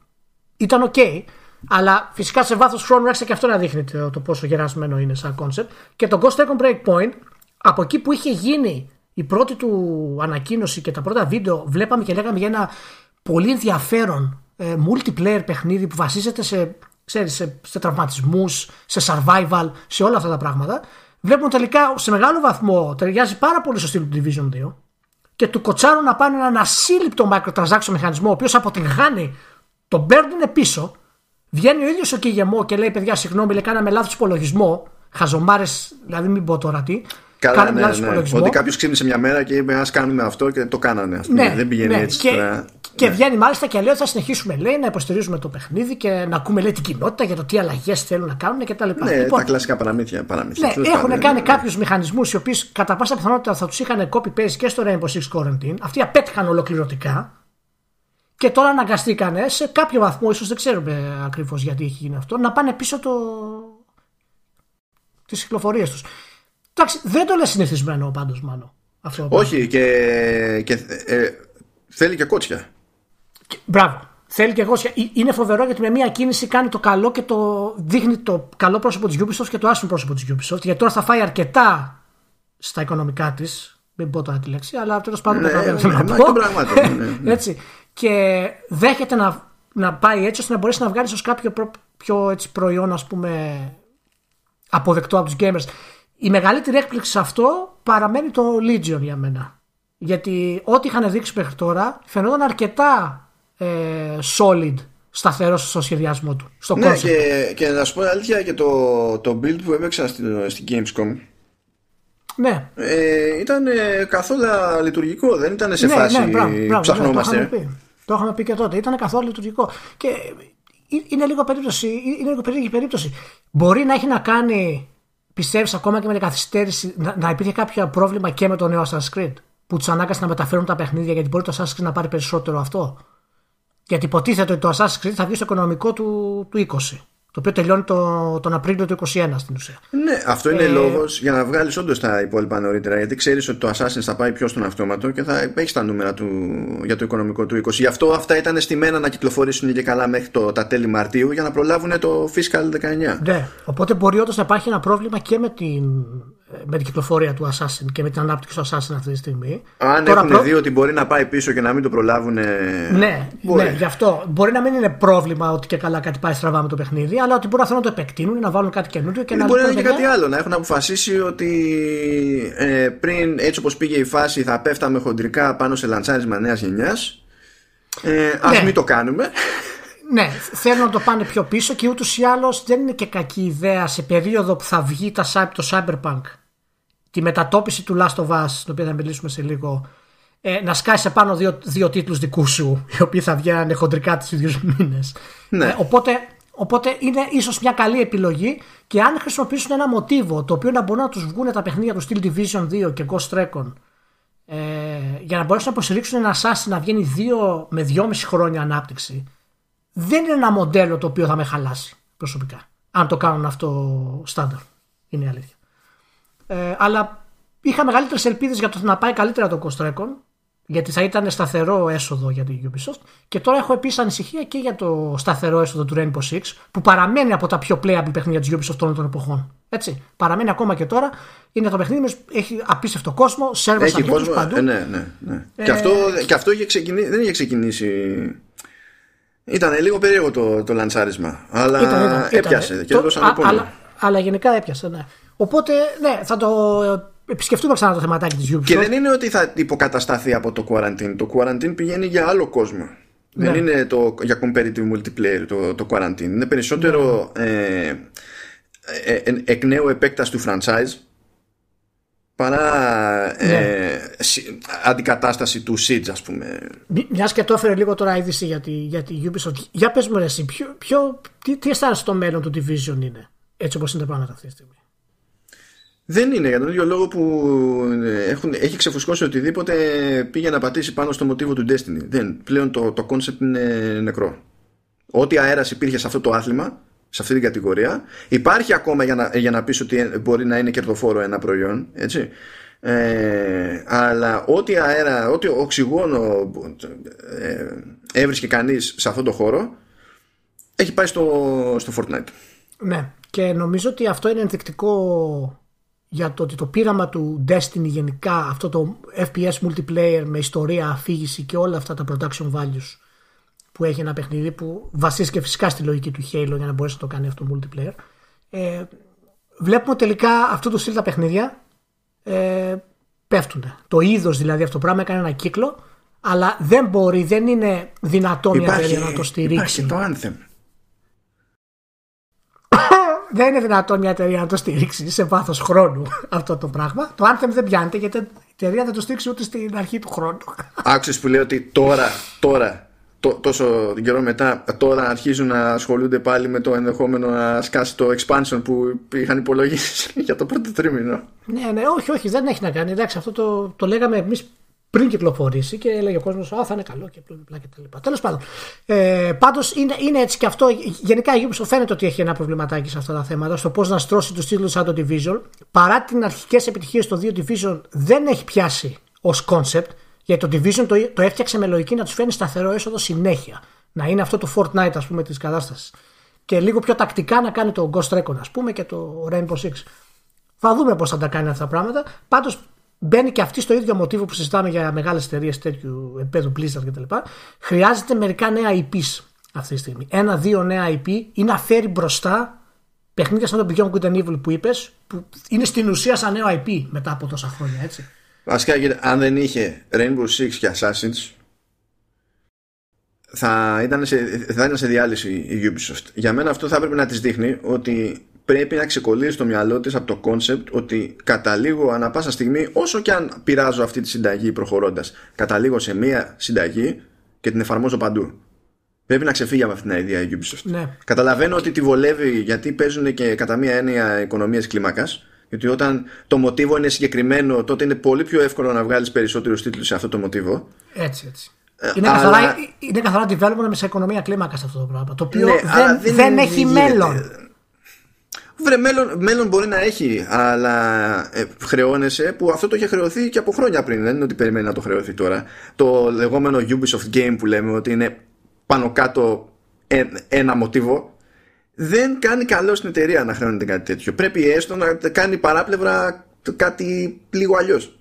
Ήταν ok. Αλλά φυσικά σε βάθος χρόνου άρχισε και αυτό να δείχνει το, το πόσο γερασμένο είναι σαν concept. Και το Ghost Recon Breakpoint, από εκεί που είχε γίνει η πρώτη του ανακοίνωση και τα πρώτα βίντεο, βλέπαμε και λέγαμε για ένα πολύ ενδιαφέρον ε, multiplayer παιχνίδι που βασίζεται σε, ξέρεις, σε, σε τραυματισμούς, σε survival, σε όλα αυτά τα πράγματα. Βλέπουμε τελικά σε μεγάλο βαθμό ταιριάζει πάρα πολύ στο στυλ του Division 2 και του κοτσάρουν να πάνε έναν ασύλληπτο microtransaction μηχανισμό ο οποίος αποτυγχάνει τον παίρνουν πίσω βγαίνει ο ίδιος ο Κιγεμό και λέει παιδιά συγγνώμη λέει κάναμε λάθος υπολογισμό χαζομάρες δηλαδή μην πω τώρα τι Καλά, ναι, ναι. Ότι κάποιος ξύπνησε μια μέρα και είπε Α κάνουμε αυτό και το κάνανε. Ας πούμε. Ναι, δεν πηγαίνει ναι. έτσι. Και, τώρα. και ναι. βγαίνει μάλιστα και λέει ότι θα συνεχίσουμε λέει, να υποστηρίζουμε το παιχνίδι και να ακούμε λέει, την κοινότητα για το τι αλλαγές θέλουν να κάνουν κτλ. Ναι, λοιπόν, τα κλασικά παραμύθια. παραμύθια ναι, έχουν ναι, κάνει ναι. κάποιους μηχανισμούς οι οποίοι κατά πάσα πιθανότητα θα τους είχαν copy-paste και στο Rainbow Six Quarantine. Αυτοί απέτυχαν ολοκληρωτικά. Και τώρα αναγκαστήκανε σε κάποιο βαθμό, ίσως δεν ξέρουμε ακριβώς γιατί έχει γίνει αυτό, να πάνε πίσω το... τις κυκλοφορίες τους. Εντάξει, δεν το λες συνηθισμένο πάντως, μάλλον. Αυτό Όχι, και, και ε, θέλει και κότσια. Και, μπράβο. Θέλει και κότσια. Ε, είναι φοβερό γιατί με μία κίνηση κάνει το καλό και το δείχνει το καλό πρόσωπο της Ubisoft και το άσχημο πρόσωπο της Ubisoft. Γιατί τώρα θα φάει αρκετά στα οικονομικά της. Μην πω τώρα τη λέξη, αλλά τέλος πάντων ναι, το ναι, ναι, ναι, ναι, Έτσι. Και δέχεται να, να πάει έτσι ώστε να μπορέσει να βγάλει ω κάποιο πιο έτσι, προϊόν, ας πούμε, αποδεκτό από τους gamers. Η μεγαλύτερη έκπληξη σε αυτό παραμένει το Legion για μένα. Γιατί ό,τι είχαν δείξει μέχρι τώρα φαινόταν αρκετά ε, solid σταθερός στο σχεδιασμό του. Στο ναι, και, και να σου πω αλήθεια και το, το build που έπαιξα στην, στην Gamescom. Ναι. Ε, ήταν καθόλου λειτουργικό, δεν ήταν σε ναι, φάση ναι, μπράβο, μπράβο, ψαχνόμαστε. Ναι, το, είχαμε πει. το είχαμε πει και τότε. Ήταν καθόλου λειτουργικό. Και είναι λίγο περίπτωση, είναι λίγο περίεργη περίπτωση. Μπορεί να έχει να κάνει πιστεύεις ακόμα και με την καθυστέρηση να, να υπήρχε κάποιο πρόβλημα και με το νέο Assassin's Creed που τους ανάγκασε να μεταφέρουν τα παιχνίδια γιατί μπορεί το Assassin's Creed να πάρει περισσότερο αυτό; Γιατί υποτίθεται ότι το Assassin's Creed θα βγει στο οικονομικό του, του 20 το οποίο τελειώνει το, τον Απρίλιο του 2021 στην ουσία. Ναι, αυτό είναι ε, λόγος για να βγάλεις όντως τα υπόλοιπα νωρίτερα. Γιατί ξέρεις ότι το Assassin θα πάει πιο στον αυτόματο και θα έχεις τα νούμερα του για το οικονομικό του 20. Γι' αυτό αυτά ήταν στημένα να κυκλοφορήσουν και καλά μέχρι το, τα τέλη Μαρτίου για να προλάβουν το fiscal 19. Ναι, οπότε μπορεί όντως να υπάρχει ένα πρόβλημα και με την με την κυκλοφορία του Assassin και με την ανάπτυξη του Assassin αυτή τη στιγμή. Αν Τώρα έχουν προ... δει ότι μπορεί να πάει πίσω και να μην το προλάβουν. Ναι, μπορεί. ναι, γι' αυτό. Μπορεί να μην είναι πρόβλημα ότι και καλά κάτι πάει στραβά με το παιχνίδι, αλλά ότι μπορεί να θέλουν να το επεκτείνουν, να βάλουν κάτι καινούριο και να Μπορεί να είναι και κάτι άλλο. Να έχουν αποφασίσει ότι ε, πριν έτσι όπως πήγε η φάση θα πέφταμε χοντρικά πάνω σε λαντσάρισμα νέας γενιάς. Ε, Α ναι. μην το κάνουμε. Ναι, θέλουν να το πάνε πιο πίσω και ούτως ή άλλως δεν είναι και κακή ιδέα σε περίοδο που θα βγει το Cyberpunk τη μετατόπιση του Last of Us, την οποία θα μιλήσουμε σε λίγο, ε, να σκάσει πάνω δύο, δύο τίτλους δικούς σου, οι οποίοι θα βγαίνουν χοντρικά τις ίδιους μήνες. Ναι. Ε, οπότε, οπότε είναι ίσως μια καλή επιλογή και αν χρησιμοποιήσουν ένα μοτίβο το οποίο να μπορούν να τους βγουν τα παιχνίδια του Steel Division 2 και Ghost Recon ε, για να μπορέσουν να υποστηρίξουν ένα Assassin να βγαίνει δύο με δυόμιση χρόνια ανάπτυξη δεν είναι ένα μοντέλο το οποίο θα με χαλάσει προσωπικά. Αν το κάνουν αυτό στάνταρ. Είναι η αλήθεια. Ε, αλλά είχα μεγαλύτερες ελπίδες για το να πάει καλύτερα το Ghost Recon γιατί θα ήταν σταθερό έσοδο για την Ubisoft και τώρα έχω επίσης ανησυχία και για το σταθερό έσοδο του Rainbow Six που παραμένει από τα πιο playable παιχνίδια της Ubisoft όλων των εποχών. Έτσι. Παραμένει ακόμα και τώρα. Είναι το παιχνίδι που έχει απίστευτο κόσμο, σερβερ έχει κόσμο, παντού. Ε, ναι, ναι, ναι. Ε, και αυτό, και αυτό είχε ξεκινήσει, δεν είχε ξεκινήσει ήταν λίγο περίεργο το, το λαντσάρισμα. Αλλά ήταν, ήταν, έπιασε και το, α, αλλά, αλλά γενικά έπιασε, ναι. Οπότε, ναι, θα το επισκεφτούμε ξανά το θεματάκι της Ubisoft. Και δεν είναι ότι θα υποκατασταθεί από το Quarantine. Το Quarantine πηγαίνει για άλλο κόσμο. Ναι. Δεν είναι το, για competitive multiplayer το, το Quarantine. Είναι περισσότερο ναι. ε, ε, ε, εκ νέου επέκταση του franchise παρά ναι. ε, αντικατάσταση του Siege ας πούμε Μιας και το έφερε λίγο τώρα είδηση για τη, για τη Ubisoft για πες μου εσύ ποιο, ποιο, τι, τι αισθάνεσαι το μέλλον του Division είναι έτσι όπως είναι τα πράγματα αυτή τη στιγμή; Δεν είναι για τον ίδιο λόγο που ε, έχουν, έχει ξεφουσκώσει οτιδήποτε πήγε να πατήσει πάνω στο μοτίβο του Destiny. Δεν, πλέον το, το concept είναι νεκρό. Ό,τι αέρας υπήρχε σε αυτό το άθλημα σε αυτή την κατηγορία. Υπάρχει ακόμα για να, για να πεις ότι μπορεί να είναι κερδοφόρο ένα προϊόν, έτσι. Ε, αλλά ό,τι αέρα, ό,τι οξυγόνο ε, έβρισκε κανείς σε αυτό το χώρο έχει πάει στο, στο Fortnite. Ναι, και νομίζω ότι αυτό είναι ενδεικτικό για το ότι το πείραμα του Destiny γενικά, αυτό το FPS multiplayer με ιστορία, αφήγηση και όλα αυτά τα production values που έχει ένα παιχνίδι που βασίζεται φυσικά στη λογική του Halo για να μπορέσει να το κάνει αυτό το multiplayer. Ε, βλέπουμε τελικά αυτό το στυλ τα παιχνίδια ε, πέφτουν. Το είδος δηλαδή αυτό το πράγμα έκανε ένα κύκλο, αλλά δεν μπορεί, δεν είναι δυνατό μια εταιρεία να το στηρίξει. Υπάρχει το Anthem. Δεν είναι δυνατόν μια εταιρεία να το στηρίξει σε βάθος χρόνου αυτό το πράγμα. Το Anthem δεν πιάνεται γιατί η εταιρεία δεν το στήριξει ούτε στην αρχή του χρόνου. Άκουσε που λέει ότι τώρα, τώρα, τόσο καιρό μετά, τώρα αρχίζουν να ασχολούνται πάλι με το ενδεχόμενο να σκάσει το expansion που είχαν υπολογίσει για το πρώτο τρίμηνο. Ναι, ναι, όχι, όχι, δεν έχει να κάνει. Εντάξει, αυτό το, το λέγαμε εμείς πριν κυκλοφορήσει και έλεγε ο κόσμος: Α, θα είναι καλό και πλά και τα λοιπά. Τέλος πάντων. Ε, Πάντως είναι, είναι έτσι και αυτό. Γενικά η Ubisoft φαίνεται ότι έχει ένα προβληματάκι σε αυτά τα θέματα, στο πώς να στρώσει τους τίτλους σαν το Division. Παρά την αρχικές επιτυχίες στο 2 Division, δεν έχει πιάσει ως concept. Γιατί το Division το, το έφτιαξε με λογική να τους φέρνει σταθερό έσοδο συνέχεια. Να είναι αυτό το Fortnite, ας πούμε, της κατάστασης. Και λίγο πιο τακτικά να κάνει το Ghost Recon, ας πούμε, και το Rainbow Six. Θα δούμε πώς θα τα κάνει αυτά τα πράγματα. Πάντως μπαίνει και αυτή στο ίδιο μοτίβο που συζητάμε για μεγάλες εταιρείες τέτοιου επίπεδου Blizzard κτλ. Χρειάζεται μερικά νέα IPs αυτή τη στιγμή. Ένα-δύο νέα IP ή να φέρει μπροστά παιχνίδια σαν το Beyond Good and Evil που είπες, που είναι στην ουσία σαν νέο IP μετά από τόσα χρόνια, έτσι. Βασικά, αν δεν είχε Rainbow Six και Assassin's, θα ήταν, σε, θα ήταν σε διάλυση η Ubisoft. Για μένα αυτό θα έπρεπε να τη δείχνει ότι πρέπει να ξεκολλήσει το μυαλό της από το concept ότι καταλήγω ανα πάσα στιγμή όσο και αν πειράζω αυτή τη συνταγή προχωρώντας καταλήγω σε μία συνταγή και την εφαρμόζω παντού πρέπει να ξεφύγει από αυτήν την ιδέα η Ubisoft ναι. καταλαβαίνω ότι τη βολεύει γιατί παίζουν και κατά μία έννοια οικονομίες κλίμακας γιατί όταν το μοτίβο είναι συγκεκριμένο τότε είναι πολύ πιο εύκολο να βγάλεις περισσότερους τίτλους σε αυτό το μοτίβο έτσι έτσι ε, είναι, αλλά... καθαρά, είναι καθαρά development σε οικονομία κλίμακα αυτό το πράγμα. Το οποίο ναι, δεν, δεν, δεν έχει μέλλον. Βρε, μέλλον, μέλλον μπορεί να έχει, αλλά ε, χρεώνεσαι που αυτό το είχε χρεωθεί και από χρόνια πριν. Δεν είναι ότι περιμένει να το χρεωθεί τώρα. Το λεγόμενο Ubisoft Game που λέμε ότι είναι πάνω κάτω ένα μοτίβο δεν κάνει καλό στην εταιρεία να χρεώνεται κάτι τέτοιο. Πρέπει έστω να κάνει παράπλευρα κάτι λίγο αλλιώς.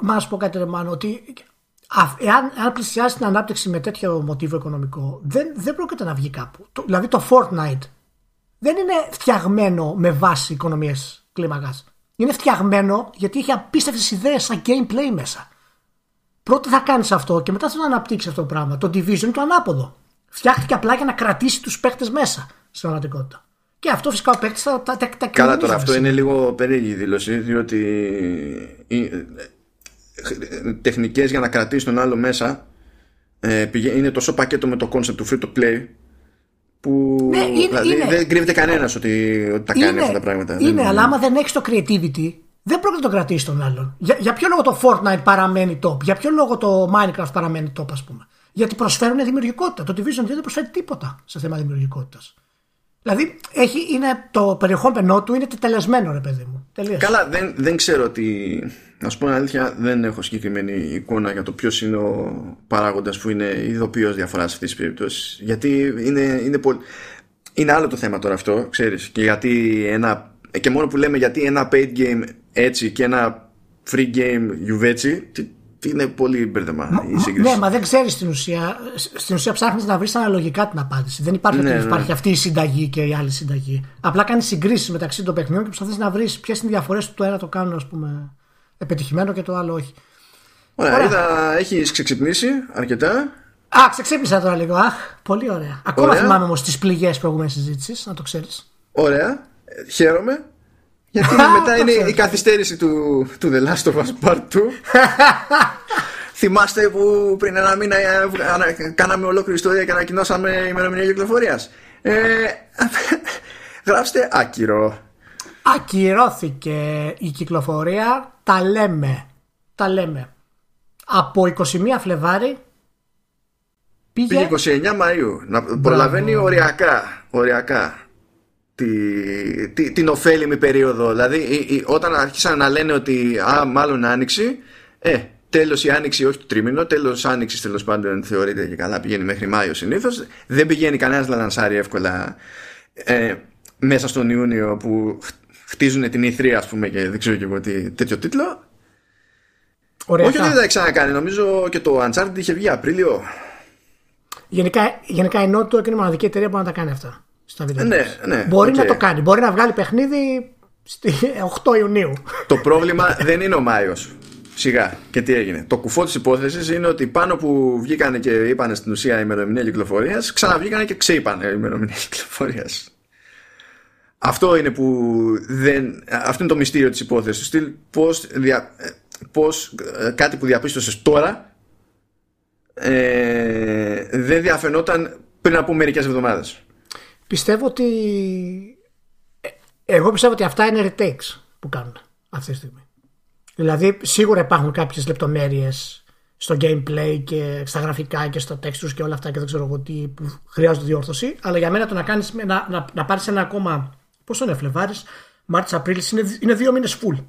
Μα πω κάτι, Ρεμάνο, ότι εάν, εάν πλησιάσει την ανάπτυξη με τέτοιο μοτίβο οικονομικό, δεν, δεν πρόκειται να βγει κάπου. Το, δηλαδή το Fortnite δεν είναι φτιαγμένο με βάση οικονομίες κλίμακας. Είναι φτιαγμένο γιατί έχει απίστευτες ιδέες σαν gameplay μέσα. Πρώτα θα κάνεις αυτό και μετά θα αναπτύξεις αυτό το πράγμα. Το Division είναι το ανάποδο. Φτιάχτηκε απλά για να κρατήσει τους παίχτε μέσα στην πραγματικότητα. Και αυτό φυσικά ο παίκτης θα τα, τα, τα Καλά, τώρα αυτό είναι λίγο περίεργη δήλωση, διότι τεχνικές για να κρατήσεις τον άλλο μέσα ε, είναι τόσο πακέτο με το concept του free to play που ναι, είναι, δηλαδή, είναι. δεν κρύβεται κανένας ότι, ότι τα κάνει είναι, αυτά τα πράγματα. Είναι, δεν, αλλά άμα δεν έχεις το creativity, δεν πρόκειται να το κρατήσεις τον άλλον. Για, για ποιο λόγο το Fortnite παραμένει top, για ποιο λόγο το Minecraft παραμένει top, ας πούμε; Γιατί προσφέρουν δημιουργικότητα. Το Division 2 δεν προσφέρει τίποτα σε θέμα δημιουργικότητας. Δηλαδή έχει, είναι, το περιεχόμενό του είναι τελεσμένο, ρε παιδί μου. Τελείως. Καλά, δεν, δεν ξέρω τι. Να σου πω αλήθεια, δεν έχω συγκεκριμένη εικόνα για το ποιος είναι ο παράγοντας που είναι ειδοποιός διαφοράς σε αυτή τη περίπτωση. Γιατί είναι, είναι, πολύ... είναι άλλο το θέμα τώρα αυτό, ξέρεις. Και, γιατί ένα... και μόνο που λέμε γιατί ένα paid game έτσι και ένα free game γιουβέτσι, είναι πολύ μπέρδεμα η σύγκριση. Ναι, μα δεν ξέρεις στην ουσία. Στην ουσία ψάχνεις να βρεις αναλογικά την απάντηση. Δεν υπάρχει ναι, ότι ναι. υπάρχει αυτή η συνταγή και η άλλη συνταγή. Απλά κάνεις συγκρίσεις μεταξύ των παιχνιδιών και προσπαθείς να βρεις ποιες είναι οι διαφορές που το ένα το κάνουν, ας πούμε, επιτυχημένο και το άλλο όχι. Ωραία, ωραία. είδα, έχεις ξεξυπνήσει αρκετά. Α, ξεξύπνησα τώρα λίγο. Αχ, πολύ ωραία. Ακόμα ωραία. θυμάμαι όμως τις πληγές προηγούμενης συζήτησης, να το ξέρεις. Ωραία. Χαίρομαι. Γιατί μετά είναι η καθυστέρηση του, του The Last of Us Part 2. Θυμάστε που πριν ένα μήνα ε, κάναμε ολόκληρη ιστορία και ανακοινώσαμε ημερομηνία κυκλοφορίας. Ε, γράψτε άκυρο. Ακυρώθηκε η κυκλοφορία. Τα λέμε. Τα λέμε. Από 21 Φλεβάρι πήγε, πήγε 29 Μαΐου. Να προλαβαίνει οριακά. οριακά τη, τη, την ωφέλιμη περίοδο. Δηλαδή, όταν άρχισαν να λένε ότι α, μάλλον άνοιξη, ε, τέλος η άνοιξη, όχι το τρίμηνο, τέλος άνοιξης τέλος πάντων θεωρείται και καλά πηγαίνει μέχρι Μάιο συνήθως. Δεν πηγαίνει κανένας λανσάρι εύκολα ε, μέσα στον Ιούνιο που χτίζουν την E3, ας πούμε, και δεν ξέρω και εγώ τι τέτοιο τίτλο. Ωραία, όχι ότι δεν τα έχει ξανακάνει. Νομίζω και το Uncharted είχε βγει Απρίλιο. Γενικά, γενικά η Naughty Dog είναι η μοναδική εταιρεία που να τα κάνει αυτά. Στα βίντεο ναι, ναι, Μπορεί okay. να το κάνει. Μπορεί να βγάλει παιχνίδι στη 8 Ιουνίου. Το πρόβλημα δεν είναι ο Μάιος. Σιγά. Και τι έγινε. Το κουφό της υπόθεσης είναι ότι πάνω που βγήκαν και είπαν στην ουσία ημερομηνία κυκλοφορίας, ξαναβγήκαν και ξεείπαν ημερομηνία κυκλοφορίας. Αυτό είναι που δεν. Αυτό είναι το μυστήριο της υπόθεσης. Πώς δια, πώς ε, κάτι που διαπίστωσες τώρα ε, δεν διαφαινόταν πριν από μερικές εβδομάδες. Πιστεύω ότι ε, εγώ πιστεύω ότι αυτά είναι retakes που κάνουν αυτή τη στιγμή. Δηλαδή σίγουρα υπάρχουν κάποιες λεπτομέρειες στο gameplay και στα γραφικά και στο textures και όλα αυτά και δεν ξέρω εγώ τι που χρειάζονται διόρθωση αλλά για μένα το να, κάνεις, να, να, να πάρεις ένα ακόμα πώς τον Φλεβάρης, Μάρτις, Απρίλης είναι, είναι δύο μήνες full.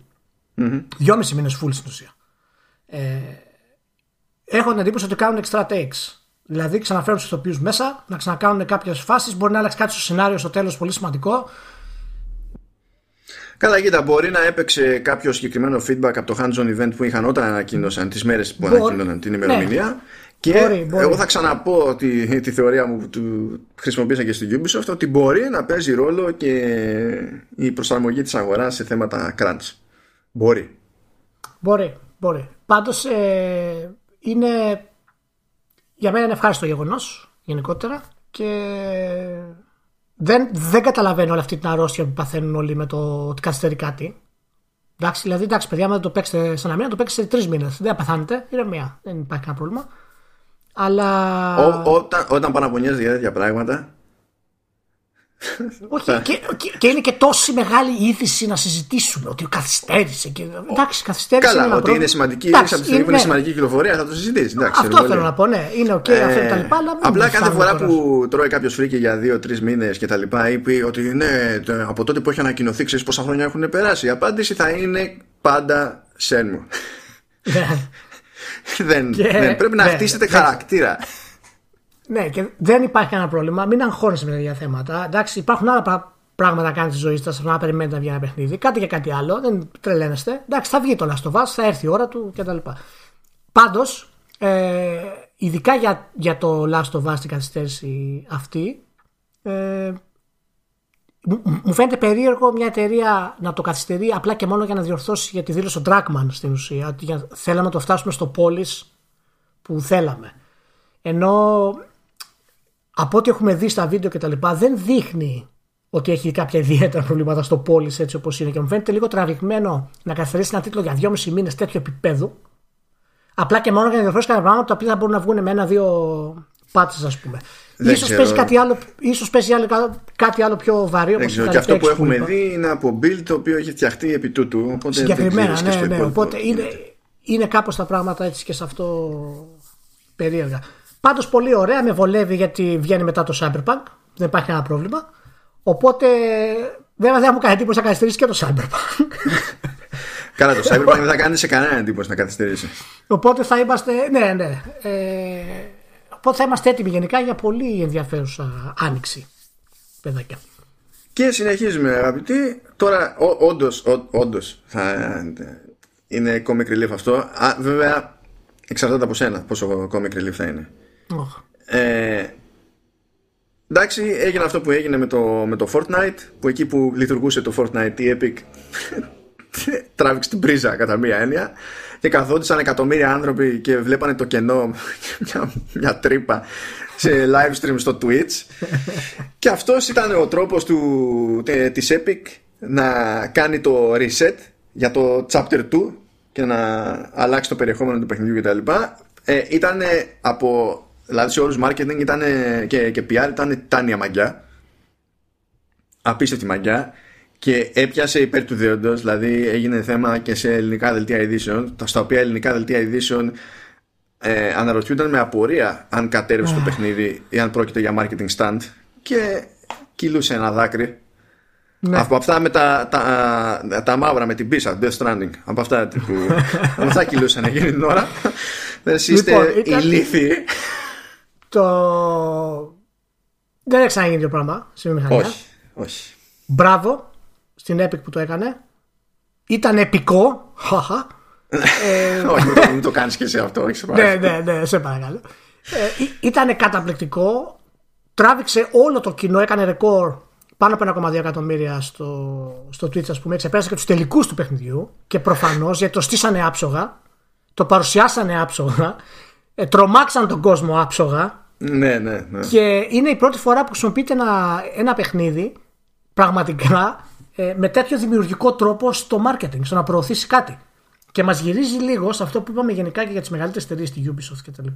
Mm-hmm. Δυόμιση μήνες full στην ουσία. Ε, έχω την εντύπωση ότι κάνουν extra takes. Δηλαδή ξαναφέρουν τους ηθοποιούς μέσα, να ξανακάνουν κάποιες φάσεις. Μπορεί να αλλάξει κάτι στο σενάριο στο τέλος πολύ σημαντικό. Καλά, κοίτα, μπορεί να έπαιξε κάποιο συγκεκριμένο feedback από το hands-on event που είχαν όταν ανακοίνωσαν τις μέρες που ανακοίνωναν την ημερομηνία. Ναι. Και μπορεί, μπορεί. εγώ θα ξαναπώ ότι τη θεωρία μου που του χρησιμοποίησα και στην Ubisoft ότι μπορεί να παίζει ρόλο και η προσαρμογή της αγοράς σε θέματα crunch. Μπορεί. Μπορεί, μπορεί. Πάντως ε, είναι για μένα είναι ευχάριστο γεγονός γενικότερα και δεν, δεν καταλαβαίνω όλη αυτή την αρρώστια που παθαίνουν όλοι με το ότι καθυστερεί κάτι. Εντάξει, δηλαδή, εντάξει, παιδιά, αν δεν το παίξετε σε ένα μήνα, το παίξετε σε τρεις μήνες. Δεν παθάνετε, είναι μία. Δεν υπάρχει κανένα πρόβλημα. Αλλά. όταν, όταν παραπονιέζεται για τέτοια πράγματα, όχι, και, και, και, είναι και τόση μεγάλη είδηση να συζητήσουμε ότι καθυστέρησε. Και, εντάξει, καθυστέρησε. Καλά, είναι ότι είναι σημαντική εντάξει, από τη στιγμή που είναι σημαντική κυκλοφορία θα το συζητήσει. Εντάξει, αυτό θέλω να πω, ναι. Είναι ok, okay, ε, αυτά τα λοιπά. Αλλά απλά κάθε φορά που τρώει κάποιος φρίκη για δύο-τρεις μήνες και τα λοιπά, είπε ότι ναι, από τότε που έχει ανακοινωθεί, ξέρεις πόσα χρόνια έχουν περάσει. Η απάντηση θα είναι πάντα Shenmue. Ναι. δεν, δεν, πρέπει να χτίσετε χαρακτήρα. Ναι, και δεν υπάρχει κανένα πρόβλημα. Μην αγχώνεσαι με τέτοια θέματα. Εντάξει, υπάρχουν άλλα πράγματα να κάνετε στη ζωή σας να περιμένετε να βγει ένα παιχνίδι. Κάτι για κάτι άλλο. Δεν τρελαίνεστε. Εντάξει, θα βγει το Last of Us, θα έρθει η ώρα του κτλ. Πάντως, ε, ειδικά για, για το Last of Us την καθυστέρηση αυτή, ε, μου φαίνεται περίεργο μια εταιρεία να το καθυστερεί απλά και μόνο για να διορθώσει για τη δήλωση ο Dragman στην ουσία. Ότι θέλαμε να το φτάσουμε στο πόλη που θέλαμε. Ενώ από ό,τι έχουμε δει στα βίντεο και τα λοιπά, δεν δείχνει ότι έχει κάποια ιδιαίτερα προβλήματα στο πόλη έτσι όπως είναι. Και μου φαίνεται λίγο τραβηγμένο να καθαρίσει ένα τίτλο για δυόμιση μήνες τέτοιο επίπεδο. Απλά και μόνο για να διορθώσει κάποια πράγματα τα οποία θα μπορούν να βγουν με ένα-δύο πάτσες, ας πούμε. Ίσως παίζει, κάτι άλλο, ίσως παίζει άλλο, κάτι άλλο πιο βαρύ όπως Και αυτό που έχουμε που δει είναι από build το οποίο έχει φτιαχτεί επί τούτου. Οπότε Συγκεκριμένα, ναι, ναι. Οπότε είναι, είναι κάπως τα πράγματα έτσι και σε αυτό περίεργα. Πάντως πολύ ωραία, με βολεύει γιατί βγαίνει μετά το Cyberpunk. Δεν υπάρχει κανένα πρόβλημα. Οπότε βέβαια δεν μου κάνει εντύπωση να καθυστερήσεις και το Cyberpunk. Καλά, το Cyberpunk δεν θα κάνει σε κανένα εντύπωση να καθυστερήσει. Οπότε θα είμαστε. Ναι, ναι. Ε, οπότε θα είμαστε έτοιμοι γενικά για πολύ ενδιαφέρουσα άνοιξη. Παιδάκια. Και συνεχίζουμε αγαπητοί. Τώρα, όντως θα είναι comic relief αυτό. Α, βέβαια, εξαρτάται από σένα πόσο comic relief θα είναι. Ε, εντάξει, έγινε αυτό που έγινε με το, με το Fortnite, που εκεί που λειτουργούσε το Fortnite η Epic τράβηξε την πρίζα κατά μία έννοια και καθόντουσαν εκατομμύρια άνθρωποι και βλέπανε το κενό μια, μια τρύπα σε live stream στο Twitch και αυτός ήταν ο τρόπος του, τε, της Epic να κάνει το reset για το chapter 2 και να αλλάξει το περιεχόμενο του παιχνιδιού κτλ. Ε, ήταν από Δηλαδή σε όρου marketing ήταν, και, και PR ήταν τάνια μαγιά. Απίστευτη μαγιά. Και έπιασε υπέρ του δέοντος, δηλαδή έγινε θέμα και σε ελληνικά δελτία ειδήσεων, στα οποία ελληνικά δελτία ειδήσεων ε, αναρωτιούνταν με απορία αν κατέρευσε το παιχνίδι ή αν πρόκειται για marketing stand και κυλούσε ένα δάκρυ Ναι. Από αυτά με τα, τα, τα, μαύρα με την πίσα, Death Stranding. Από αυτά που. από αυτά κυλούσαν εκείνη την ώρα. Εσεί είστε λοιπόν, ήταν... ηλίθιοι. Το. Δεν έχει ξαναγίνει το πράγμα σε βιομηχανία. Όχι, όχι. Μπράβο στην Epic που το έκανε. Ήταν επικό. Χαχα. ε, όχι, μην το κάνεις και εσύ αυτό. Όχι, σε ναι, ναι, ναι, σε παρακαλώ. Ε, ήταν καταπληκτικό. Τράβηξε όλο το κοινό, έκανε ρεκόρ πάνω από 1,2 εκατομμύρια στο, στο Twitch, ας πούμε. Ξεπέρασε και τους τελικούς του παιχνιδιού. Και προφανώς γιατί το στήσανε άψογα, το παρουσιάσανε άψογα, ε, τρομάξαν τον κόσμο άψογα. Ναι, ναι, ναι. Και είναι η πρώτη φορά που χρησιμοποιείται ένα, ένα παιχνίδι πραγματικά ε, με τέτοιο δημιουργικό τρόπο στο marketing, στο να προωθήσει κάτι. Και μας γυρίζει λίγο σε αυτό που είπαμε γενικά και για τις μεγαλύτερες εταιρείες, τη Ubisoft κτλ.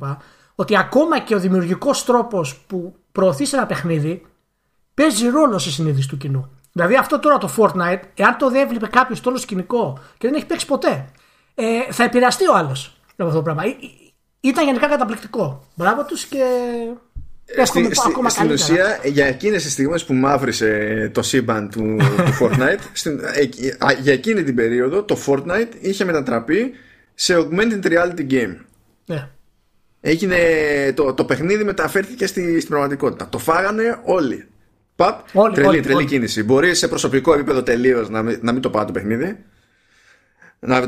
Ότι ακόμα και ο δημιουργικός τρόπος που προωθεί ένα παιχνίδι παίζει ρόλο στη συνείδηση του κοινού. Δηλαδή αυτό τώρα το Fortnite, εάν το δεν έβλεπε κάποιος το όλο σκηνικό και δεν έχει παίξει ποτέ, ε, θα επηρεαστεί ο άλλος από αυτό το πράγμα. Ήταν γενικά καταπληκτικό. Μπράβο τους και. Στη, ακόμα στην ουσία, για εκείνες τις στιγμές που μαύρισε το σύμπαν του, του Fortnite, στην, για εκείνη την περίοδο το Fortnite είχε μετατραπεί σε augmented reality game. Ναι. Έγινε, το, το παιχνίδι μεταφέρθηκε στη, στην πραγματικότητα. Το φάγανε όλοι. Παπ, όλοι, τρελή, όλοι, τρελή όλοι. κίνηση. Μπορεί σε προσωπικό επίπεδο τελείως να, μην, να μην το πάω το παιχνίδι. Να,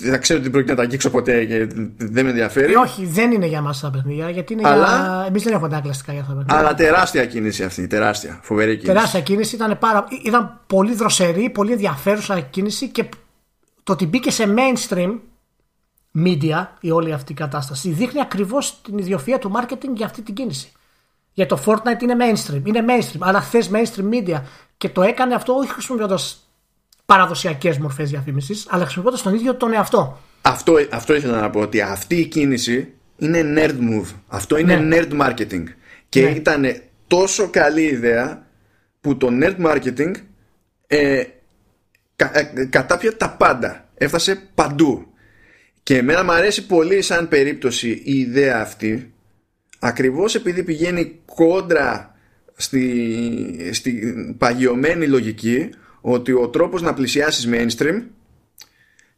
να ξέρω ότι δεν πρόκειται να τα αγγίξω ποτέ και δεν με ενδιαφέρει. Ε, όχι, δεν είναι για εμά τα παιχνίδια. Γιατί είναι αλλά, για... Εμείς δεν έχουμε τα κλασικά για αυτά τα παιχνίδια. Αλλά τεράστια κίνηση αυτή. Τεράστια. Φοβερή κίνηση. Τεράστια κίνηση. Ήταν, πάρα... ήταν πολύ δροσερή, πολύ ενδιαφέρουσα κίνηση και το ότι μπήκε σε mainstream media η όλη αυτή η κατάσταση δείχνει ακριβώς την ιδιοφία του marketing για αυτή την κίνηση. Για το Fortnite είναι mainstream. Είναι mainstream. Αλλά θε mainstream media. Και το έκανε αυτό όχι χρησιμοποιώντας παραδοσιακές μορφές διαφήμισης, αλλά χρησιμοποιώντας τον ίδιο τον εαυτό. Αυτό, αυτό ήθελα να πω. Ότι αυτή η κίνηση είναι nerd move. Αυτό είναι ναι. nerd marketing. Και ναι. ήταν τόσο καλή ιδέα που το nerd marketing ε, κα, ε, κατάπια τα πάντα. Έφτασε παντού. Και εμένα μου αρέσει πολύ σαν περίπτωση η ιδέα αυτή ακριβώς επειδή πηγαίνει κόντρα στη, στη παγιωμένη λογική ότι ο τρόπος να πλησιάσεις mainstream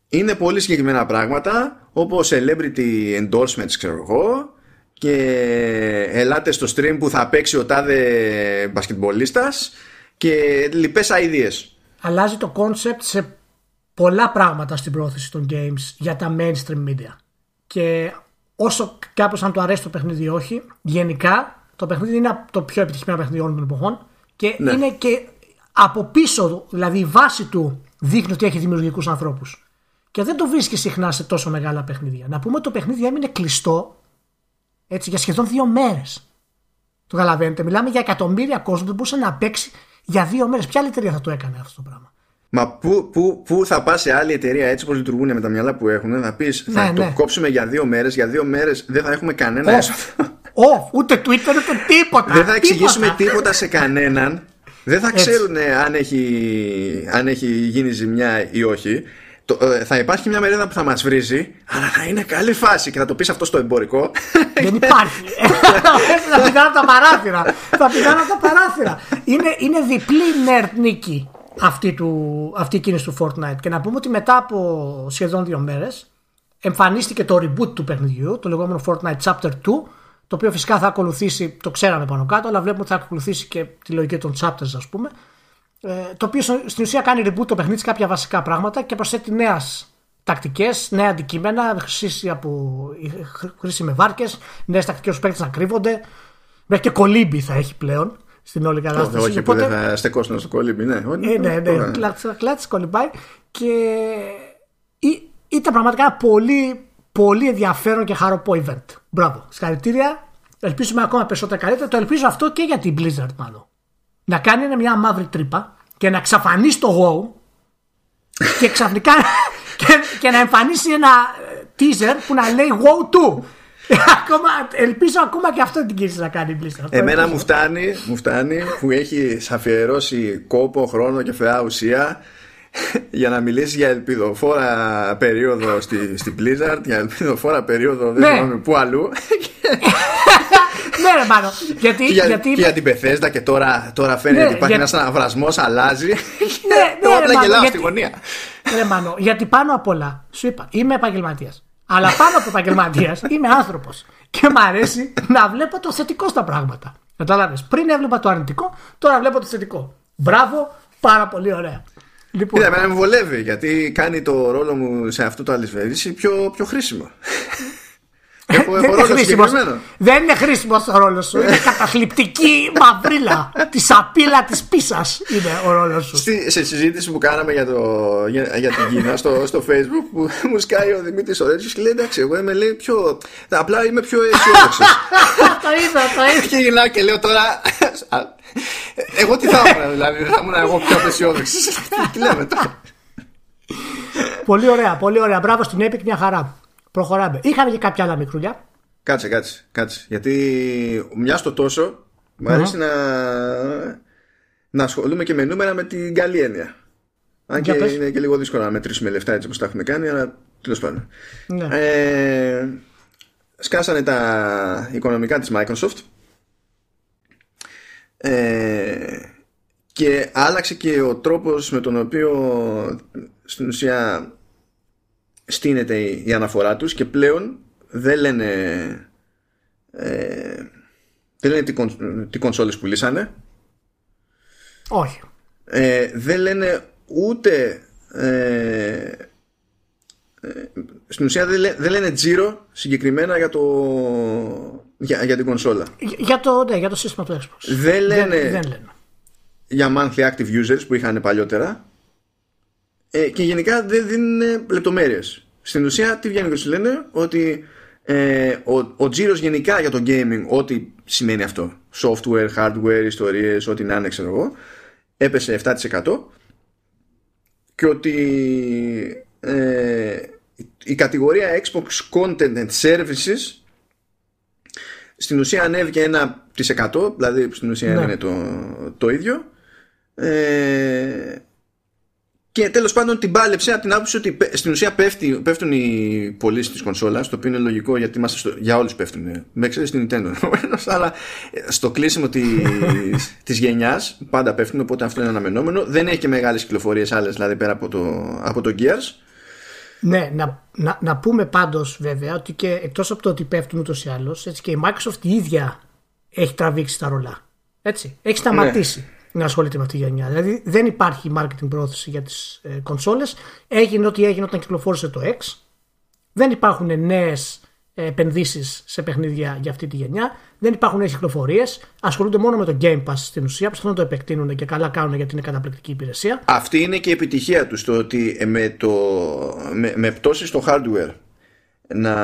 είναι πολύ συγκεκριμένα πράγματα όπως celebrity endorsements ξέρω εγώ και ελάτε στο stream που θα παίξει ο τάδε μπασκετμπολίστας και λοιπές ideas. Αλλάζει το concept σε πολλά πράγματα στην πρόθεση των games για τα mainstream media. Και όσο κάπως αν του αρέσει το παιχνίδι ή όχι, γενικά το παιχνίδι είναι το πιο επιτυχημένο παιχνίδι όλων των εποχών και ναι. είναι και από πίσω, δηλαδή η βάση του δείχνει ότι έχει δημιουργικούς ανθρώπους. Και δεν το βρίσκει συχνά σε τόσο μεγάλα παιχνίδια. Να πούμε ότι το παιχνίδι έμεινε κλειστό έτσι, για σχεδόν δύο μέρες. Το καταλαβαίνετε. Μιλάμε για εκατομμύρια κόσμο που μπορούσε να παίξει για δύο μέρες. Ποια άλλη εταιρεία θα το έκανε αυτό το πράγμα; Μα πού, πού, πού θα πας σε άλλη εταιρεία έτσι όπως λειτουργούν με τα μυαλά που έχουν, θα πεις θα ναι, το ναι. κόψουμε για δύο μέρες, για δύο μέρες δεν θα έχουμε κανένα έσοδο. Όχι, ούτε Twitter ούτε τίποτα. Δεν θα εξηγήσουμε τίποτα σε κανέναν. Δεν θα ξέρουν αν έχει, αν έχει γίνει ζημιά ή όχι. Το, ε, θα υπάρχει μια μερίδα που θα μας βρίζει, αλλά θα είναι καλή φάση και θα το πεις αυτό στο εμπορικό. Δεν υπάρχει. θα πηγαίνω τα παράθυρα. θα πηγαίνω τα παράθυρα. Είναι, είναι διπλή nerd νίκη αυτή, του, αυτή η κίνηση του Fortnite. Και να πούμε ότι μετά από σχεδόν δύο μέρες εμφανίστηκε το reboot του παιχνιδιού, το λεγόμενο Fortnite Chapter 2, το οποίο φυσικά θα ακολουθήσει, το ξέραμε πάνω κάτω, αλλά βλέπουμε ότι θα ακολουθήσει και τη λογική των chapters, ας πούμε. Ε, το οποίο στην ουσία κάνει reboot το παιχνίδι σε κάποια βασικά πράγματα και προσθέτει νέες τακτικές, νέα αντικείμενα, χρήση, από, χρήση με βάρκες, νέες τακτικές που παίκτες να κρύβονται. Μέχρι και κολύμπι θα έχει πλέον στην όλη κατάσταση. Όχι, που δεν θα στεκόσουν στο κολύμπι, ναι. Ε, ναι, ναι, κλάτς κολυμπάει και ήταν πραγματικά ένα πολύ, πολύ ενδιαφέρον και χαροπό event. Μπράβο, συγχαρητήρια. Ελπίζουμε ακόμα περισσότερα καλύτερα. Το ελπίζω αυτό και για την Blizzard μάλλον. Να κάνει μια μαύρη τρύπα και να εξαφανίσει το WoW και ξαφνικά και, και να εμφανίσει ένα teaser που να λέει WoW 2 ακόμα, ελπίζω ακόμα και αυτό την κίνηση να κάνει η Blizzard. Εμένα μου φτάνει, μου φτάνει που έχει αφιερώσει κόπο, χρόνο και φαιά ουσία για να μιλήσεις για ελπιδοφόρα περίοδο στη, στη Blizzard, για ελπιδοφόρα περίοδο δεν ναι. θυμάμαι πού αλλού. ναι, ρε, μάλλον. Γιατί, και, για, γιατί και για την Πεθέστα και τώρα, τώρα φαίνεται Ναι, ότι υπάρχει για- ένας αναβρασμός, αλλάζει. Ναι, ναι, Εγώ ρε, απλά μάλλον, γελάω στη γιατί- γωνία. Ρε Μάνο, γιατί πάνω απ' όλα σου είπα, είμαι επαγγελματίας. Αλλά πάνω από επαγγελματίας είμαι άνθρωπος. Και μου αρέσει να βλέπω το θετικό στα πράγματα. Κατάλαβες; Πριν έβλεπα το αρνητικό, τώρα βλέπω το θετικό. Μπράβο, πάρα πολύ ωραία. Λοιπόν, Κοίτα, εμένα με βολεύει γιατί κάνει το ρόλο μου σε αυτό το αλυσβέδηση πιο, πιο χρήσιμο. Έχω, δεν, έχω είναι ρόλο χρήσιμος, συγκεκριμένο. δεν είναι χρήσιμο ο ρόλος σου. Είναι καταθλιπτική μαυρίλα. Τη σαπίλα της πίσας είναι ο ρόλος σου. Στη, σε συζήτηση που κάναμε για, το, για, για την Κίνα στο, στο facebook που μου σκάει ο Δημήτρης ο Ρέτσιος και λέει εντάξει εγώ είμαι λέει πιο απλά είμαι πιο αισιόδοξος το είδα, το είδα. και γυρνάω και λέω τώρα α, εγώ τι θα ήμουν δηλαδή θα ήμουν εγώ πιο αισιόδοξος τι λέμε τώρα; Πολύ ωραία, πολύ ωραία. Μπράβο στην Epic, μια χαρά. Προχωράμε. Είχαμε και κάποια άλλα μικρούλια. Κάτσε, κάτσε, κάτσε. Γιατί μια στο τόσο μου αρέσει να, να ασχολούμαι και με νούμερα με την καλή έννοια. Αν και Για πες. είναι και λίγο δύσκολο να μετρήσουμε λεφτά έτσι όπως τα έχουμε κάνει, αλλά τέλος πάντων. Ναι. Ε, σκάσανε τα οικονομικά της Microsoft ε, και άλλαξε και ο τρόπος με τον οποίο στην ουσία στείνεται η, η αναφορά τους και πλέον δεν λένε ε, δεν λένε τι, κον, τι κονσόλες πουλήσανε Όχι. ε, δεν λένε ούτε ε, ε, στην ουσία δεν, λέ- δεν λένε τζίρο συγκεκριμένα για, το, για, για την κονσόλα Για- Για το, ναι, για το σύστημα του Xbox. δεν λένε Δεν, δεν λένε. για monthly active users που είχαν παλιότερα ε, και γενικά δεν δίνουν λεπτομέρειες. Στην ουσία τι βγαίνει και σου λένε ότι ε, ο, ο τζίρος γενικά για το gaming ό,τι σημαίνει αυτό software, hardware, ιστορίες, ό,τι να είναι ξέρω εγώ έπεσε 7% και ότι ε, η κατηγορία Xbox Content and Services στην ουσία ανέβηκε 1% δηλαδή στην ουσία Ναι. είναι το, το ίδιο. Ε, και τέλος πάντων την πάλεψε από την άποψη ότι πε- στην ουσία πέφτει, πέφτουν οι πωλήσεις της κονσόλας το οποίο είναι λογικό γιατί είμαστε στο, για όλους πέφτουν. Με ξέρεις την Nintendo ενδεχομένως, αλλά ε, στο κλείσιμο της, της γενιάς πάντα πέφτουν οπότε αυτό είναι αναμενόμενο. Δεν έχει και μεγάλες κυκλοφορίες άλλες δηλαδή πέρα από το, από το Gears Ναι, να, να, να πούμε πάντως βέβαια ότι και εκτός από το ότι πέφτουν ούτως ή άλλως, έτσι και η Microsoft η ίδια έχει τραβήξει τα ρολά. Έτσι, έχει σταματήσει να ασχολείται με αυτή τη γενιά. Δηλαδή δεν υπάρχει marketing πρόθεση για τις ε, κονσόλες. Έγινε ό,τι έγινε όταν κυκλοφόρησε το X. Δεν υπάρχουν νέες ε, επενδύσεις σε παιχνίδια για αυτή τη γενιά. Δεν υπάρχουν νέες κυκλοφορίες. Ασχολούνται μόνο με το Game Pass στην ουσία. Προσπαθούν να το επεκτείνουν και καλά κάνουν γιατί είναι καταπληκτική υπηρεσία. Αυτή είναι και η επιτυχία τους στο ότι ε, με, το, με, με πτώση στο hardware να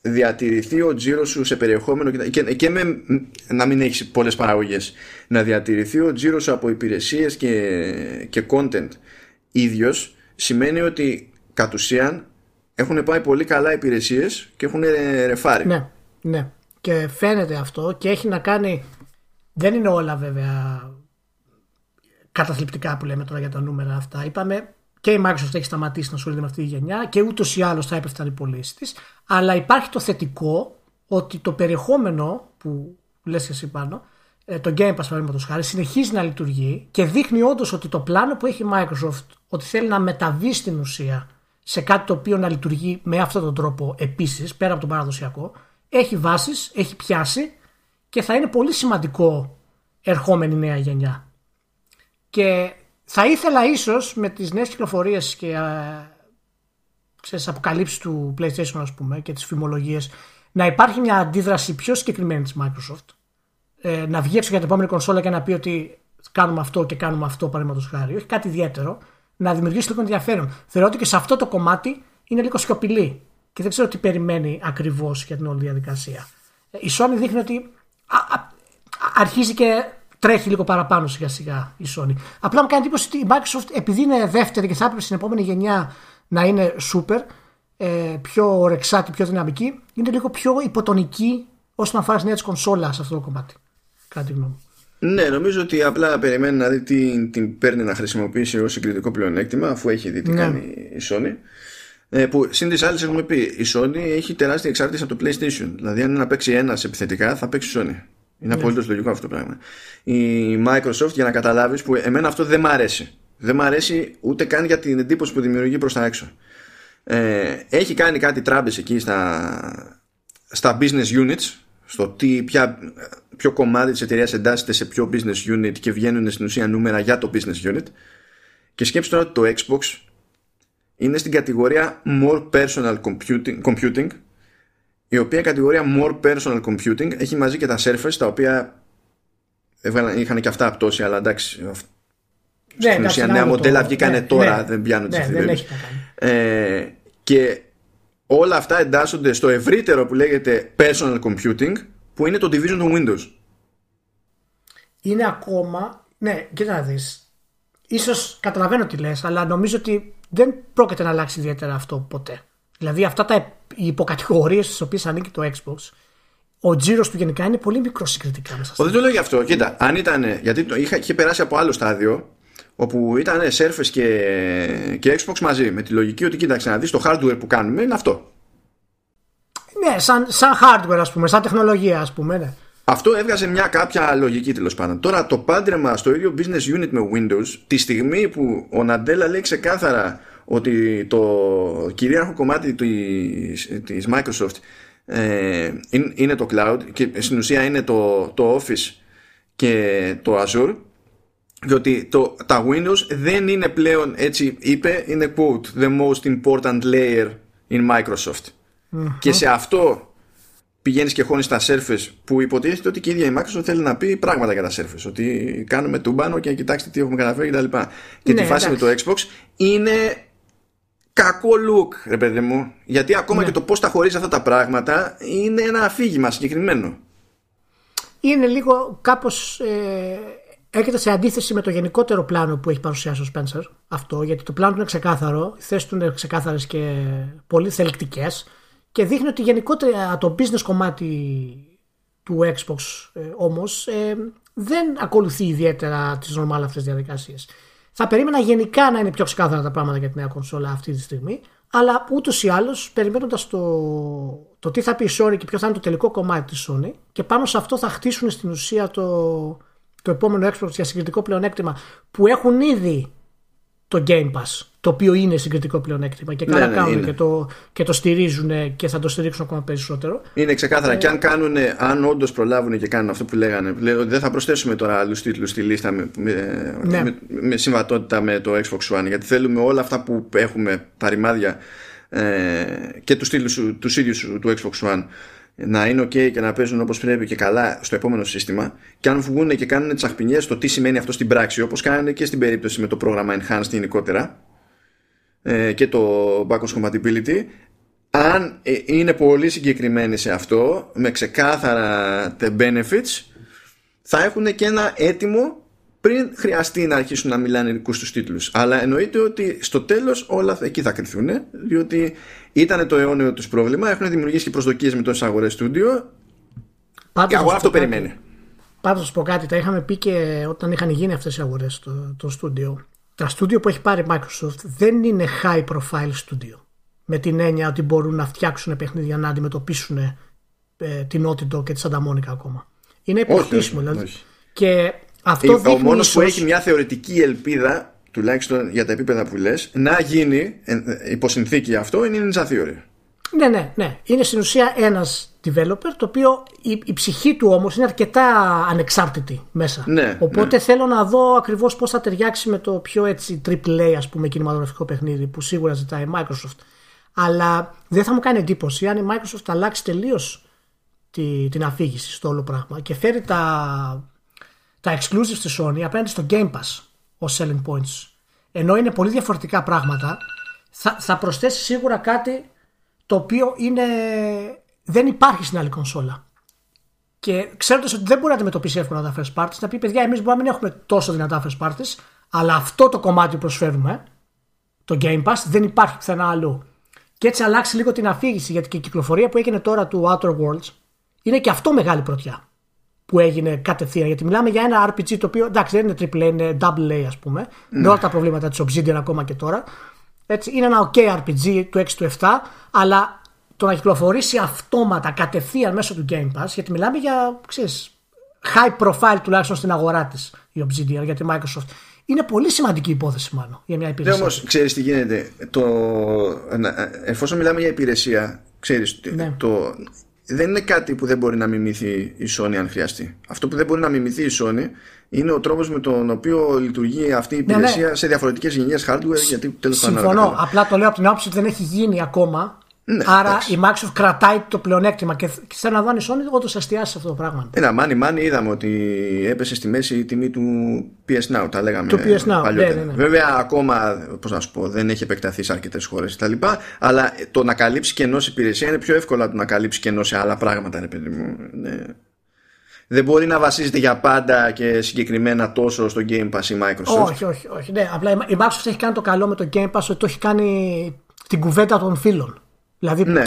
διατηρηθεί ο τζίρος σου σε περιεχόμενο και, και, και με, να μην έχεις πολλές παραγωγές να διατηρηθεί ο τζίρος σου από υπηρεσίες και, και content ίδιος σημαίνει ότι κατ' ουσίαν έχουν πάει πολύ καλά υπηρεσίες και έχουν ε, ρεφάρει Ναι, ναι. Και φαίνεται αυτό και έχει να κάνει. Δεν είναι όλα βέβαια καταθλιπτικά που λέμε τώρα για τα νούμερα αυτά. Είπαμε και η Microsoft έχει σταματήσει να ασχολείται με αυτή τη γενιά και ούτως ή άλλως θα έπεφταν οι πωλήσεις της. Αλλά υπάρχει το θετικό ότι το περιεχόμενο που λες και εσύ πάνω, ε, το Game Pass παραδείγματος χάρη, συνεχίζει να λειτουργεί και δείχνει όντως ότι το πλάνο που έχει η Microsoft ότι θέλει να μεταβεί στην ουσία σε κάτι το οποίο να λειτουργεί με αυτόν τον τρόπο επίσης, πέρα από τον παραδοσιακό, έχει βάσεις, έχει πιάσει και θα είναι πολύ σημαντικό ερχόμενη νέα γενιά. Και θα ήθελα ίσως με τις νέες κυκλοφορίες και α, ξέρεις, αποκαλύψεις του PlayStation ας πούμε και τις φημολογίες να υπάρχει μια αντίδραση πιο συγκεκριμένη της Microsoft ε, να βγει έξω για την επόμενη κονσόλα και να πει ότι κάνουμε αυτό και κάνουμε αυτό παραδείγματος χάρη όχι κάτι ιδιαίτερο να δημιουργήσει λίγο ενδιαφέρον θεωρώ ότι και σε αυτό το κομμάτι είναι λίγο σιωπηλή και δεν ξέρω τι περιμένει ακριβώς για την όλη διαδικασία Ε, η Sony δείχνει ότι α, α, αρχίζει και τρέχει λίγο παραπάνω σιγά σιγά η Sony. Απλά μου κάνει εντύπωση ότι η Microsoft επειδή είναι δεύτερη και θα έπρεπε στην επόμενη γενιά να είναι super, ε, πιο ορεξάτη, πιο δυναμική, είναι λίγο πιο υποτονική όσον αφορά τη νέα τη κονσόλα σε αυτό το κομμάτι. Κάτι γνώμη. Μου. Ναι, νομίζω ότι απλά περιμένει να δει τι την παίρνει να χρησιμοποιήσει ως συγκριτικό πλεονέκτημα αφού έχει δει τι Ναι. κάνει η Sony. Ε, που συν της άλλης έχουμε πει, η Sony έχει τεράστια εξάρτηση από το PlayStation. Δηλαδή, αν είναι να παίξει ένας επιθετικά, θα παίξει Sony. Είναι ναι. απολύτως λογικό αυτό το πράγμα. Η Microsoft, για να καταλάβεις, που εμένα αυτό δεν μ' αρέσει. Δεν μ' αρέσει ούτε καν για την εντύπωση που δημιουργεί προς τα έξω. Ε, έχει κάνει κάτι τράμπες εκεί στα, στα business units, στο τι, ποια, ποιο κομμάτι της εταιρείας εντάσσεται σε ποιο business unit και βγαίνουν στην ουσία νούμερα για το business unit. Και σκέψτε τώρα ότι το Xbox είναι στην κατηγορία More Personal Computing, computing η οποία κατηγορία More Personal Computing έχει μαζί και τα Surface τα οποία είχαν και αυτά πτώση αλλά εντάξει ναι, στην ουσία νέα μοντέλα βγήκανε ναι, τώρα ναι, δεν πιάνουν ναι, τις ε, και όλα αυτά εντάσσονται στο ευρύτερο που λέγεται Personal Computing που είναι το Division των Windows είναι ακόμα ναι κοίτα να δεις ίσως καταλαβαίνω τι λες αλλά νομίζω ότι δεν πρόκειται να αλλάξει ιδιαίτερα αυτό ποτέ. Δηλαδή αυτά τα υποκατηγορίες στις οποίες ανήκει το Xbox, ο τζίρος του γενικά είναι πολύ μικρός συγκριτικά μέσα. Δεν το λέω γι' αυτό. Κοίτα, αν ήταν. Γιατί το είχα, είχε περάσει από άλλο στάδιο όπου ήταν Surface και, και Xbox μαζί με τη λογική ότι κοίταξε να δεις το hardware που κάνουμε είναι αυτό. Ναι, σαν, σαν hardware ας πούμε, σαν τεχνολογία ας πούμε. Ναι. Αυτό έβγαζε μια κάποια λογική τέλος πάντων. Τώρα το πάντρεμα στο ίδιο business unit με Windows, τη στιγμή που ο Ναντέλα λέει ξεκάθαρα ότι το κυρίαρχο κομμάτι της, της Microsoft ε, είναι το cloud και στην ουσία είναι το, το Office και το Azure διότι το, τα Windows δεν είναι πλέον έτσι είπε είναι quote the most important layer in Microsoft και σε αυτό πηγαίνεις και χώνεις τα Surface που υποτίθεται ότι και η ίδια η Microsoft θέλει να πει πράγματα για τα Surface. Ότι κάνουμε τούμπανο και κοιτάξτε τι έχουμε καταφέρει κτλ. Και, και ναι, τη φάση με το Xbox είναι κακό look, ρε παιδί μου. Γιατί ακόμα ναι. και το πώς τα χωρίζεις αυτά τα πράγματα είναι ένα αφήγημα συγκεκριμένο. Είναι λίγο κάπως. Ε, έρχεται σε αντίθεση με το γενικότερο πλάνο που έχει παρουσιάσει ο Spencer. Αυτό, γιατί το πλάνο του είναι ξεκάθαρο, οι θέσεις του είναι ξεκάθαρες και πολύ θελκτικές και δείχνει ότι γενικότερα το business κομμάτι του Xbox ε, όμως ε, δεν ακολουθεί ιδιαίτερα τις normal αυτές διαδικασίες. Θα περίμενα γενικά να είναι πιο ξεκάθαρα τα πράγματα για τη νέα κονσόλα αυτή τη στιγμή, αλλά ούτως ή άλλως περιμένοντας το, το τι θα πει η Sony και ποιο θα είναι το τελικό κομμάτι της Sony, και πάνω σε αυτό θα χτίσουν στην ουσία το, το επόμενο Xbox για συγκριτικό πλεονέκτημα που έχουν ήδη το Game Pass το οποίο είναι συγκριτικό πλεονέκτημα και καλά ναι, ναι, κάνουν και το, και το στηρίζουν και θα το στηρίξουν ακόμα περισσότερο. Είναι ξεκάθαρα. Ε, και αν, κάνουν, αν όντως προλάβουν και κάνουν αυτό που λέγανε, λέει ότι δεν θα προσθέσουμε τώρα άλλους τίτλους στη λίστα με, με, ναι. με, με, συμβατότητα με το Xbox One, γιατί θέλουμε όλα αυτά που έχουμε τα ρημάδια ε, και τους τίτλους τους ίδιους του Xbox One να είναι ok και να παίζουν όπως πρέπει και καλά στο επόμενο σύστημα. Και αν βγουν και κάνουν τις αχπινιές το τι σημαίνει αυτό στην πράξη όπως κάνουν και στην περίπτωση με το πρόγραμμα Enhanced γενικότερα ε, και το backwards compatibility αν ε, είναι πολύ συγκεκριμένοι σε αυτό με ξεκάθαρα benefits θα έχουν και ένα έτοιμο πριν χρειαστεί να αρχίσουν να μιλάνε δικούς τους τίτλους. Αλλά εννοείται ότι στο τέλος όλα εκεί θα κρυθούν, διότι ήταν το αιώνιο τους πρόβλημα. Έχουν δημιουργήσει και προσδοκίες με τόσες αγορές στούντιο. Και αγορά αυτό περιμένει. Πάντως, πω κάτι, τα είχαμε πει και όταν είχαν γίνει αυτές οι αγορές στο, το στούντιο τα στούντιο που έχει πάρει Microsoft δεν είναι high profile studio. Με την έννοια ότι μπορούν να φτιάξουν παιχνίδια να αντιμετωπίσουν ε, την Naughty και τη Santa Monica ακόμα. Είναι υποκτήσιμο δηλαδή. Και αυτό Ο μόνος που έχει μια θεωρητική ελπίδα, τουλάχιστον για τα επίπεδα που λες, να γίνει ε, ε, υποσυνθήκη αυτό είναι η Ninja Theory. Ναι, ναι, ναι. Είναι στην ουσία ένας developer, το οποίο η, η ψυχή του όμως είναι αρκετά ανεξάρτητη μέσα. Ναι, Οπότε ναι. θέλω να δω ακριβώς πώς θα ταιριάξει με το πιο έτσι AAA ας πούμε κινηματογραφικό παιχνίδι που σίγουρα ζητάει η Microsoft. Αλλά δεν θα μου κάνει εντύπωση αν η Microsoft αλλάξει τελείως τη, την αφήγηση στο όλο πράγμα και φέρει τα, τα exclusives στη Sony απέναντι στο Game Pass ως selling points. Ενώ είναι πολύ διαφορετικά πράγματα, θα, θα προσθέσει σίγουρα κάτι το οποίο είναι δεν υπάρχει στην άλλη κονσόλα. Και ξέροντας ότι δεν μπορεί να αντιμετωπίσει εύκολα τα first parties, να πει παιδιά, εμείς μπορεί να μην έχουμε τόσο δυνατά first parties, αλλά αυτό το κομμάτι που προσφέρουμε, το Game Pass, δεν υπάρχει πουθενά αλλού. Και έτσι αλλάξει λίγο την αφήγηση, γιατί και η κυκλοφορία που έγινε τώρα του Outer Worlds είναι και αυτό μεγάλη πρωτιά που έγινε κατευθείαν. Γιατί μιλάμε για ένα RPG το οποίο εντάξει δεν είναι AAA, είναι double A ας πούμε, mm. με όλα τα προβλήματα της Obsidian ακόμα και τώρα. Έτσι, είναι ένα OK RPG του 6 του 7, αλλά το να κυκλοφορήσει αυτόματα κατευθείαν μέσω του Game Pass, γιατί μιλάμε για ξέρεις, high profile τουλάχιστον στην αγορά της η Obsidian για τη Microsoft. Είναι πολύ σημαντική υπόθεση, μάλλον, για μια υπηρεσία. Ναι, όμως, ξέρεις τι γίνεται. Το, εφόσον μιλάμε για υπηρεσία, ξέρεις, ναι. το, δεν είναι κάτι που δεν μπορεί να μιμηθεί η Sony αν χρειαστεί. Αυτό που δεν μπορεί να μιμηθεί η Sony είναι ο τρόπος με τον οποίο λειτουργεί αυτή η υπηρεσία ναι, ναι. σε διαφορετικές γενιές hardware. Γιατί τέλος Συμφωνώ. Απλά το λέω από την άποψη ότι δεν έχει γίνει ακόμα ναι, Άρα εντάξει. η Microsoft κρατάει το πλεονέκτημα και θέλω να δω αν η Sony όντω εστιάσει σε αυτό το πράγμα. Ένα μάνι μάνι είδαμε ότι έπεσε στη μέση η τιμή του PS Now, τα λέγαμε του PS Now, παλιότερα. Ναι, ναι, ναι. Βέβαια ακόμα, πώς να σου πω, δεν έχει επεκταθεί σε αρκετές χώρες κτλ. Αλλά το να καλύψει κενός σε υπηρεσία είναι πιο εύκολο το να καλύψει κενό σε άλλα πράγματα, ρε παιδί μου. Ναι. Δεν μπορεί να βασίζεται για πάντα και συγκεκριμένα τόσο στο Game Pass η Microsoft. Όχι, όχι, όχι. Ναι, απλά η Microsoft έχει κάνει το καλό με το Game Pass ότι το έχει κάνει την κουβέντα των φίλων. Δηλαδή ναι.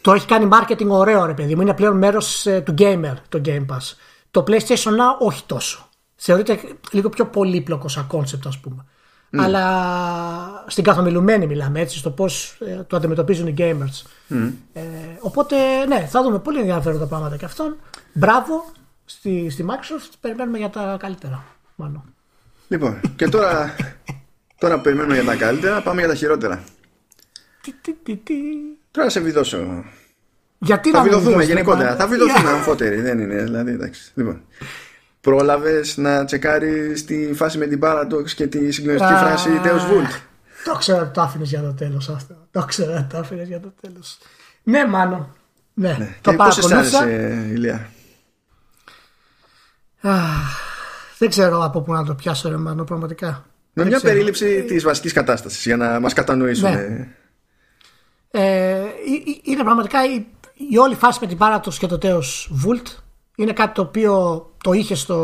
το έχει κάνει marketing ωραίο ρε παιδί μου. Είναι πλέον μέρος ε, του gamer το Game Pass. Το PlayStation Now όχι τόσο. Θεωρείται λίγο πιο πολύπλοκο σαν concept ας πούμε. Ναι. Αλλά στην καθομιλουμένη μιλάμε έτσι, στο πώς ε, το αντιμετωπίζουν οι gamers. Ε, οπότε, ναι, θα δούμε πολύ ενδιαφέροντα πράγματα και αυτόν. Μπράβο στη, στη Microsoft, περιμένουμε για τα καλύτερα. Μάλλον. Λοιπόν, και τώρα, τώρα περιμένουμε για τα καλύτερα, πάμε για τα χειρότερα. Τι, τι, τι, τι. Τώρα σε βιδώσω. Γιατί θα βιδωθούμε γενικότερα. Θα βιδωθούμε αμφότεροι. Δεν είναι. Δηλαδή, εντάξει. Λοιπόν. Πρόλαβες να τσεκάρεις τη φάση με την Paradox και τη συγκλονιστική φράση Deus Vult; Το ξέρω ότι το άφηνες για το τέλος αυτό. Το ξέρω ότι το άφηνες για το τέλος. Ναι, μάλλον. Ναι, ναι. το Πώς αισθάνεσαι, Ηλία; δεν ξέρω από πού να το πιάσω, ρε Μάνο, πραγματικά. Με μια περίληψη της βασικής κατάστασης για να μας κατανοήσουν. Ναι. Ε, είναι πραγματικά η, η, όλη φάση με την Paradox και το τέος Vult είναι κάτι το οποίο το είχε στο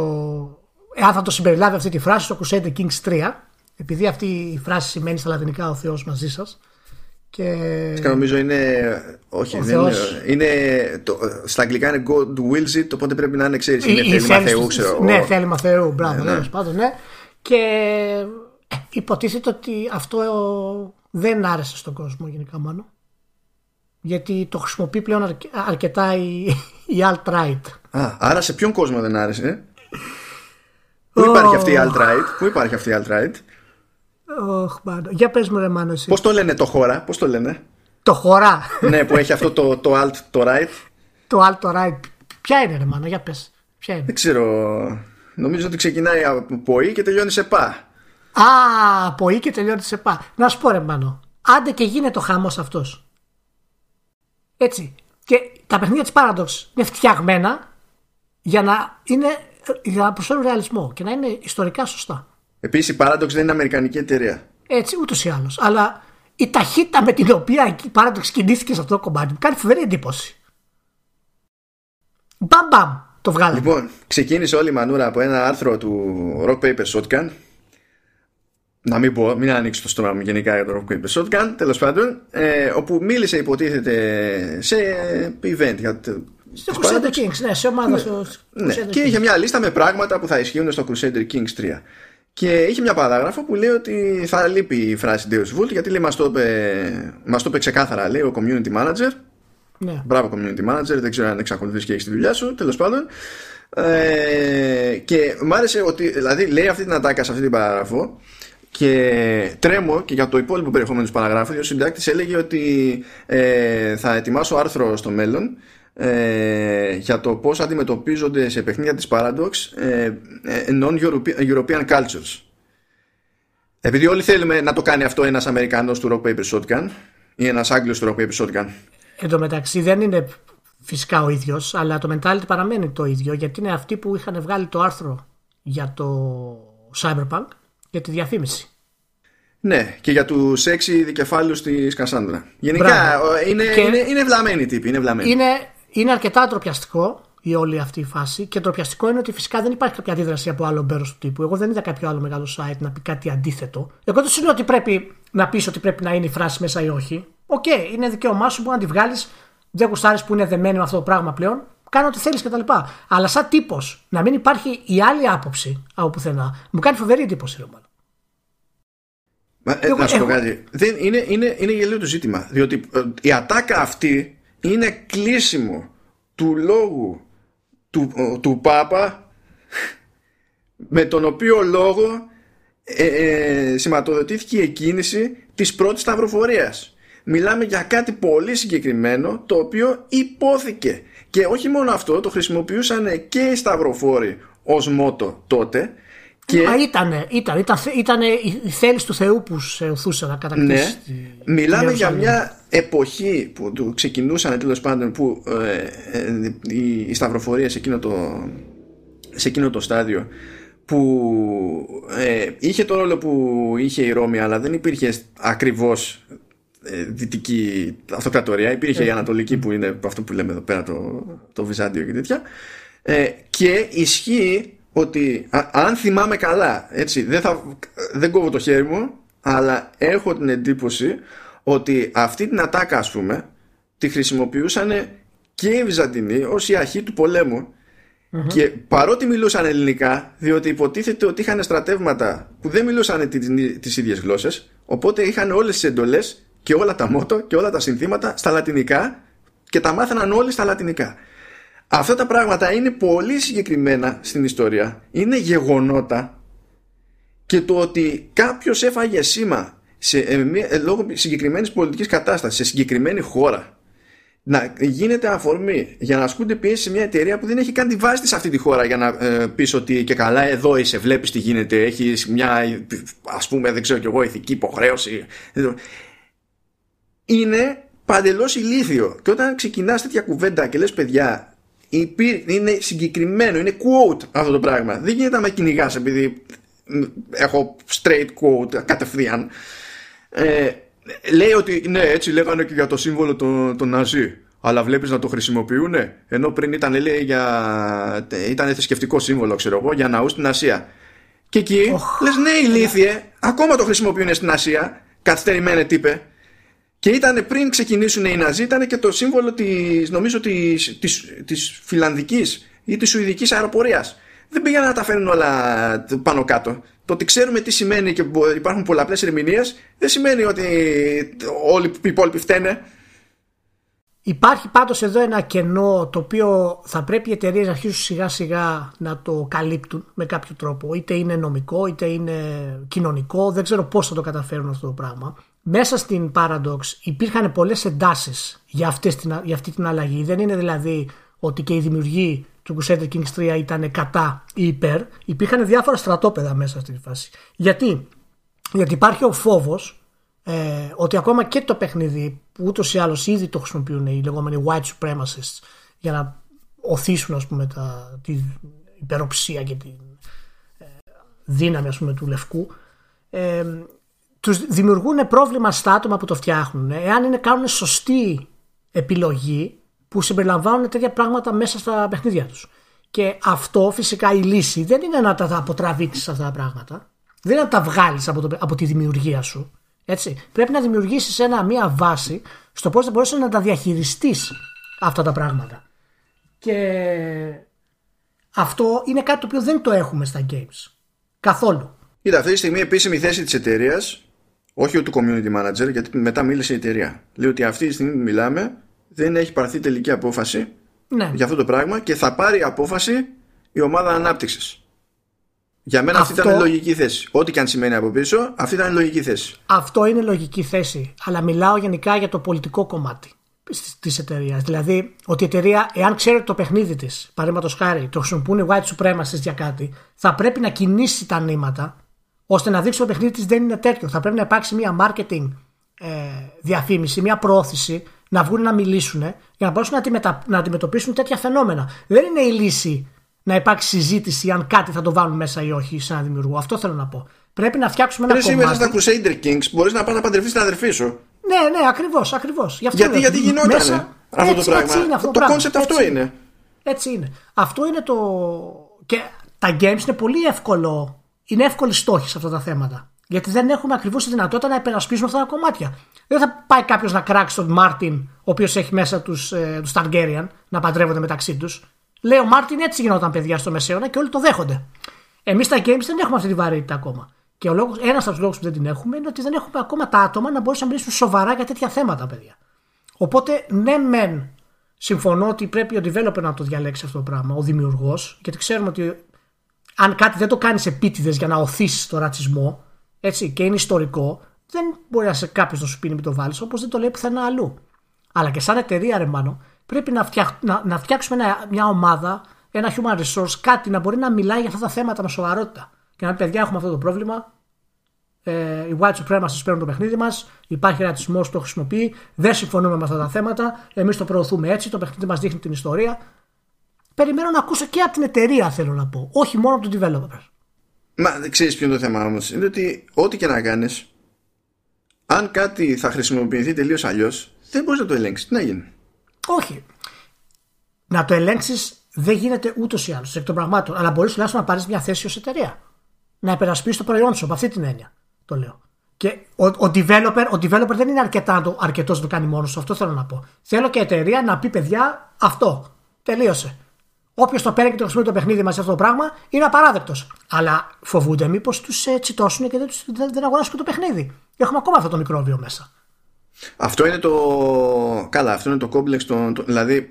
εάν θα το συμπεριλάβει αυτή τη φράση στο Crusader Kings 3 επειδή αυτή η φράση σημαίνει στα λατινικά ο Θεός μαζί σας και... και νομίζω είναι όχι, δεν είναι, είναι το, στα αγγλικά είναι God wills it οπότε πρέπει να είναι ξέρεις είναι θέλημα Θεού ξέρω ναι θέλημα Θεού μπράβο ναι, ναι. Πάντων, ναι. και ε, υποτίθεται ότι αυτό δεν άρεσε στον κόσμο γενικά μόνο γιατί το χρησιμοποιεί πλέον αρκετά η, η alt-right. Α, άρα σε ποιον κόσμο δεν άρεσε; Ε; Πού υπάρχει αυτή η alt-right; Πού υπάρχει αυτή η alt-right; Oh, Για πες μου ρε Μάνο εσύ. Πώς το λένε το χώρα; Πώς το λένε; Το χώρα. ναι που έχει αυτό το, το alt το right. Το alt το right. Ποια είναι ρε Μάνο. Για πες. Ποια είναι; Δεν ξέρω. Νομίζω ότι ξεκινάει από ή και τελειώνει σε πα. Α, από ή και τελειώνει σε πα. Να σου πω ρε Μάνο. Άντε και γίνεται ο χαμός αυτός έτσι. Και τα παιχνίδια της Paradox είναι φτιαγμένα για να, είναι, για να προσφέρουν ρεαλισμό και να είναι ιστορικά σωστά. Επίσης η Paradox δεν είναι αμερικανική εταιρεία. Έτσι, ούτως ή άλλως. Αλλά η ταχύτητα με την οποία η Paradox κινήθηκε σε αυτό το κομμάτι μου κάνει φοβερή εντύπωση. Μπαμ μπαμ το βγάλαμε. Λοιπόν, ξεκίνησε όλη η μανούρα από ένα άρθρο του Rock Paper Shotgun να μην πω, μην ανοίξω το στόμα μου γενικά για το Rock Paper Shotgun, τέλος πάντων, ε, όπου μίλησε υποτίθεται σε event για το. Στο Crusader Kings, ναι, σε ομάδα στο ναι, Και είχε μια λίστα με πράγματα που θα ισχύουν στο Crusader Kings 3. Και είχε μια παράγραφο που λέει ότι θα λείπει η φράση Deus Vult γιατί λέει μας το είπε, ξεκάθαρα λέει ο community manager. Ναι. Μπράβο community manager, δεν ξέρω αν εξακολουθείς και έχεις τη δουλειά σου, τέλος πάντων. Ε, και μου άρεσε ότι, δηλαδή λέει αυτή την ατάκα σε αυτή την παράγραφο και τρέμω και για το υπόλοιπο περιεχόμενο του παραγράφου, ο συντάκτης έλεγε ότι ε, θα ετοιμάσω άρθρο στο μέλλον ε, για το πώς αντιμετωπίζονται σε παιχνίδια της Paradox ε, ε non-European cultures. Επειδή όλοι θέλουμε να το κάνει αυτό ένας Αμερικανός του Rock Paper Shotgun ή ένας Άγγλος του Rock Paper Shotgun. Εν τω μεταξύ δεν είναι φυσικά ο ίδιος, αλλά το mentality παραμένει το ίδιο, γιατί είναι αυτοί που είχαν βγάλει το άρθρο για το Cyberpunk για τη διαφήμιση. Ναι, και για τους έξι δικεφάλου της Κασάνδρα. Γενικά είναι, είναι, είναι βλαμμένοι τύποι. Είναι, βλαμμένοι. είναι, είναι αρκετά ντροπιαστικό η όλη αυτή η φάση. Και ντροπιαστικό είναι ότι φυσικά δεν υπάρχει κάποια αντίδραση από άλλο μέρος του τύπου. Εγώ δεν είδα κάποιο άλλο μεγάλο site να πει κάτι αντίθετο. Εγώ δεν σου λέω ότι πρέπει να πεις ότι πρέπει να είναι η φράση μέσα ή όχι. Ok, okay, είναι δικαίωμά σου που να τη βγάλεις. Δεν γουστάρεις που είναι δεμένη με αυτό το πράγμα πλέον κάνω ό,τι θέλεις κτλ. Αλλά σαν τύπος να μην υπάρχει η άλλη άποψη από πουθενά μου κάνει φοβερή εντύπωση, Ρωμανό. Μα, ε, να σου πω κάτι. Δεν, είναι, είναι, είναι γελίο το ζήτημα. Διότι ε, η ατάκα αυτή είναι κλείσιμο του λόγου του, του Πάπα με τον οποίο λόγο ε, ε, σηματοδοτήθηκε η κίνηση της πρώτης σταυροφορίας. Μιλάμε για κάτι πολύ συγκεκριμένο το οποίο υπόθηκε. Και όχι μόνο αυτό, το χρησιμοποιούσαν και οι σταυροφόροι ως μότο τότε. Και... Μα ήτανε, ήταν, ήταν, ήταν η θέληση του Θεού που σε οθούσε να κατακτήσει. Ναι. Μιλάμε για μια εποχή που ξεκινούσαν τέλος πάντων που ε, ε, οι, οι σταυροφορίες σε εκείνο το, σε εκείνο το στάδιο που ε, είχε το ρόλο που είχε η Ρώμη αλλά δεν υπήρχε ακριβώς ε, δυτική αυτοκρατορία. Υπήρχε η Ανατολική που είναι αυτό που λέμε εδώ πέρα το, το Βυζάντιο και τέτοια. Ε, και ισχύει ότι αν θυμάμαι καλά έτσι δεν, θα, δεν κόβω το χέρι μου αλλά έχω την εντύπωση ότι αυτή την ατάκα ας πούμε τη χρησιμοποιούσαν και οι Βυζαντινοί ως η αρχή του πολέμου. Και παρότι μιλούσαν ελληνικά, διότι υποτίθεται ότι είχαν στρατεύματα που δεν μιλούσαν τις ίδιες γλώσσες, οπότε είχαν όλες τις εντολές και όλα τα μότο και όλα τα συνθήματα στα λατινικά και τα μάθαιναν όλοι στα λατινικά. Αυτά τα πράγματα είναι πολύ συγκεκριμένα στην ιστορία, είναι γεγονότα και το ότι κάποιος έφαγε σήμα σε, ε, ε, λόγω συγκεκριμένης πολιτικής κατάστασης σε συγκεκριμένη χώρα να γίνεται αφορμή για να ασκούνται πιέσεις σε μια εταιρεία που δεν έχει καν τη βάση σε αυτή τη χώρα για να ε, πεις ότι και καλά εδώ είσαι, βλέπεις τι γίνεται, έχεις μια ας πούμε δεν ξέρω κι εγώ ηθική υποχρέωση. Είναι παντελώς ηλίθιο. Και όταν ξεκινάς τέτοια κουβέντα και λες παιδιά, είναι συγκεκριμένο, είναι quote αυτό το πράγμα. Δεν γίνεται να με κυνηγάς επειδή έχω straight quote κατευθείαν. Ε, λέει ότι ναι, έτσι λέγανε και για το σύμβολο των το Ναζί. Αλλά βλέπεις να το χρησιμοποιούν, ενώ πριν ήταν, λέει, για... ήταν θρησκευτικό σύμβολο, ξέρω εγώ, για ναούς στην Ασία. Και εκεί oh. λες, ναι, ηλίθιε, ακόμα το χρησιμοποιούν στην Ασία. Καθυστερημένε τύπε. Και ήταν πριν ξεκινήσουν οι Ναζί, ήταν και το σύμβολο της, νομίζω, της, της, της φιλανδικής ή της σουηδικής αεροπορίας. Δεν πήγαιναν να τα φέρουν όλα πάνω κάτω το ότι ξέρουμε τι σημαίνει και υπάρχουν πολλαπλές ερμηνείες δεν σημαίνει ότι όλοι οι υπόλοιποι φταίνε. Υπάρχει πάντως εδώ ένα κενό το οποίο θα πρέπει οι εταιρείες να αρχίσουν σιγά σιγά να το καλύπτουν με κάποιο τρόπο. Είτε είναι νομικό είτε είναι κοινωνικό. Δεν ξέρω πώς θα το καταφέρουν αυτό το πράγμα. Μέσα στην Paradox υπήρχαν πολλές εντάσεις για, για αυτή την αλλαγή. Δεν είναι δηλαδή ότι και οι δημιουργοί του Crusader Kings 3 ήταν κατά ή υπέρ, υπήρχαν διάφορα στρατόπεδα μέσα στη φάση. Γιατί, Γιατί υπάρχει ο φόβος ε, ότι ακόμα και το παιχνίδι που ούτως ή άλλως ήδη το χρησιμοποιούν οι λεγόμενοι white supremacists για να οθήσουν ας πούμε τα, την υπεροψία και την ε, δύναμη ας πούμε του λευκού ε, τους δημιουργούν πρόβλημα στα άτομα που το φτιάχνουν εάν είναι κάνουν σωστή επιλογή που συμπεριλαμβάνουν τέτοια πράγματα μέσα στα παιχνίδια τους. Και αυτό φυσικά η λύση δεν είναι να τα αποτραβήξεις αυτά τα πράγματα. Δεν είναι να τα βγάλεις από, από τη δημιουργία σου. Έτσι. Πρέπει να δημιουργήσεις μια βάση στο πώς θα μπορέσεις να τα διαχειριστείς αυτά τα πράγματα. Και αυτό είναι κάτι το οποίο δεν το έχουμε στα games. Καθόλου. Κοίτα, αυτή τη στιγμή η επίσημη θέση της εταιρείας, όχι του community manager, γιατί μετά μίλησε η εταιρεία. Λέει ότι αυτή τη στιγμή που μιλάμε, δεν έχει πάρθει τελική απόφαση ναι. για αυτό το πράγμα και θα πάρει απόφαση η ομάδα ανάπτυξης. Για μένα αυτό... αυτή ήταν η λογική θέση. Ό,τι και αν σημαίνει από πίσω, αυτή ήταν η λογική θέση. Αυτό είναι λογική θέση. Αλλά μιλάω γενικά για το πολιτικό κομμάτι της εταιρείας. Δηλαδή, ότι η εταιρεία, εάν ξέρει το παιχνίδι της, παραδείγματος χάρη, το χρησιμοποιούν white supremacists για κάτι, θα πρέπει να κινήσει τα νήματα ώστε να δείξει ότι το παιχνίδι της δεν είναι τέτοιο. Θα πρέπει να υπάρξει μια marketing ε, διαφήμιση, μια προώθηση να βγουν να μιλήσουν για να μπορέσουν να, να αντιμετωπίσουν τέτοια φαινόμενα. Δεν είναι η λύση να υπάρξει συζήτηση αν κάτι θα το βάλουν μέσα ή όχι σε ένα δημιουργό. Αυτό θέλω να πω. Πρέπει να φτιάξουμε ένα κομμάτι. Εσύ μέσα στα Crusader Kings μπορείς να πας να παντρευτείς την αδερφή σου. Ναι, ναι, ακριβώς. Ακριβώς. Γιατί, γιατί γινόταν μέσα... αυτό το πράγμα. είναι αυτό το concept αυτό είναι. Έτσι είναι. Αυτό είναι το. Και τα games είναι πολύ εύκολο. Είναι εύκολοι στόχοι σε αυτά τα θέματα. Γιατί δεν έχουμε ακριβώς τη δυνατότητα να υπερασπίσουμε αυτά τα κομμάτια. Δεν θα πάει κάποιος να κράξει τον Μάρτιν, ο οποίος έχει μέσα τους ε, τους Targaryen, να παντρεύονται μεταξύ τους. Λέει ο Μάρτιν έτσι γινόταν παιδιά στο Μεσαίωνα και όλοι το δέχονται. Εμείς στα games δεν έχουμε αυτή τη βαρύτητα ακόμα. Και ένας από τους λόγους που δεν την έχουμε είναι ότι δεν έχουμε ακόμα τα άτομα να μπορέσουν να μιλήσουν σοβαρά για τέτοια θέματα, παιδιά. Οπότε, ναι, μεν συμφωνώ ότι πρέπει ο developer να το διαλέξει αυτό το πράγμα, ο δημιουργός, γιατί ξέρουμε ότι αν κάτι δεν το κάνεις επίτηδες για να οθήσεις το ρατσισμό, έτσι, και είναι ιστορικό, δεν μπορεί να σε κάποιος να σου πει με το βάλεις, όπως δεν το λέει πουθενά αλλού. Αλλά και σαν εταιρεία, ρε μάνο, πρέπει να, να, να φτιάξουμε μια ομάδα, ένα human resource, κάτι να μπορεί να μιλάει για αυτά τα θέματα με σοβαρότητα. Και να πει, παιδιά, έχουμε αυτό το πρόβλημα. Ε, οι white supremacists παίρνουν το παιχνίδι μας. Υπάρχει ρατσισμός που το χρησιμοποιεί. Δεν συμφωνούμε με αυτά τα θέματα. Εμείς το προωθούμε έτσι. Το παιχνίδι μας δείχνει την ιστορία. Περιμένω να ακούσω και από την εταιρεία, θέλω να πω. Όχι μόνο από τον developer. Μα ξέρεις ποιο είναι το θέμα όμως; Είναι ότι ό,τι και να κάνεις, αν κάτι θα χρησιμοποιηθεί τελείως αλλιώς, δεν μπορείς να το ελέγξεις. Τι να γίνει; Όχι. Να το ελέγξεις δεν γίνεται ούτως ή άλλως εκ των πραγμάτων. Αλλά μπορείς τουλάχιστον να πάρεις μια θέση ως εταιρεία. Να υπερασπίσεις το προϊόν σου, από αυτή την έννοια το λέω. Και ο, ο, developer, ο developer δεν είναι αρκετά το, αρκετός να το κάνει μόνος σου. Αυτό θέλω να πω. Θέλω και η εταιρεία να πει παιδιά αυτό. Τελείωσε. Όποιος το παίρνει και το χρησιμοποιεί το παιχνίδι μα αυτό το πράγμα είναι απαράδεκτος. Αλλά φοβούνται μήπως τους ε, τσιτώσουν και δεν, δεν, δεν αγοράσουν και το παιχνίδι. Έχουμε ακόμα αυτό το μικρόβιο μέσα. Αυτό είναι το. Καλά, αυτό είναι το κόμπλεξ. Το... Δηλαδή,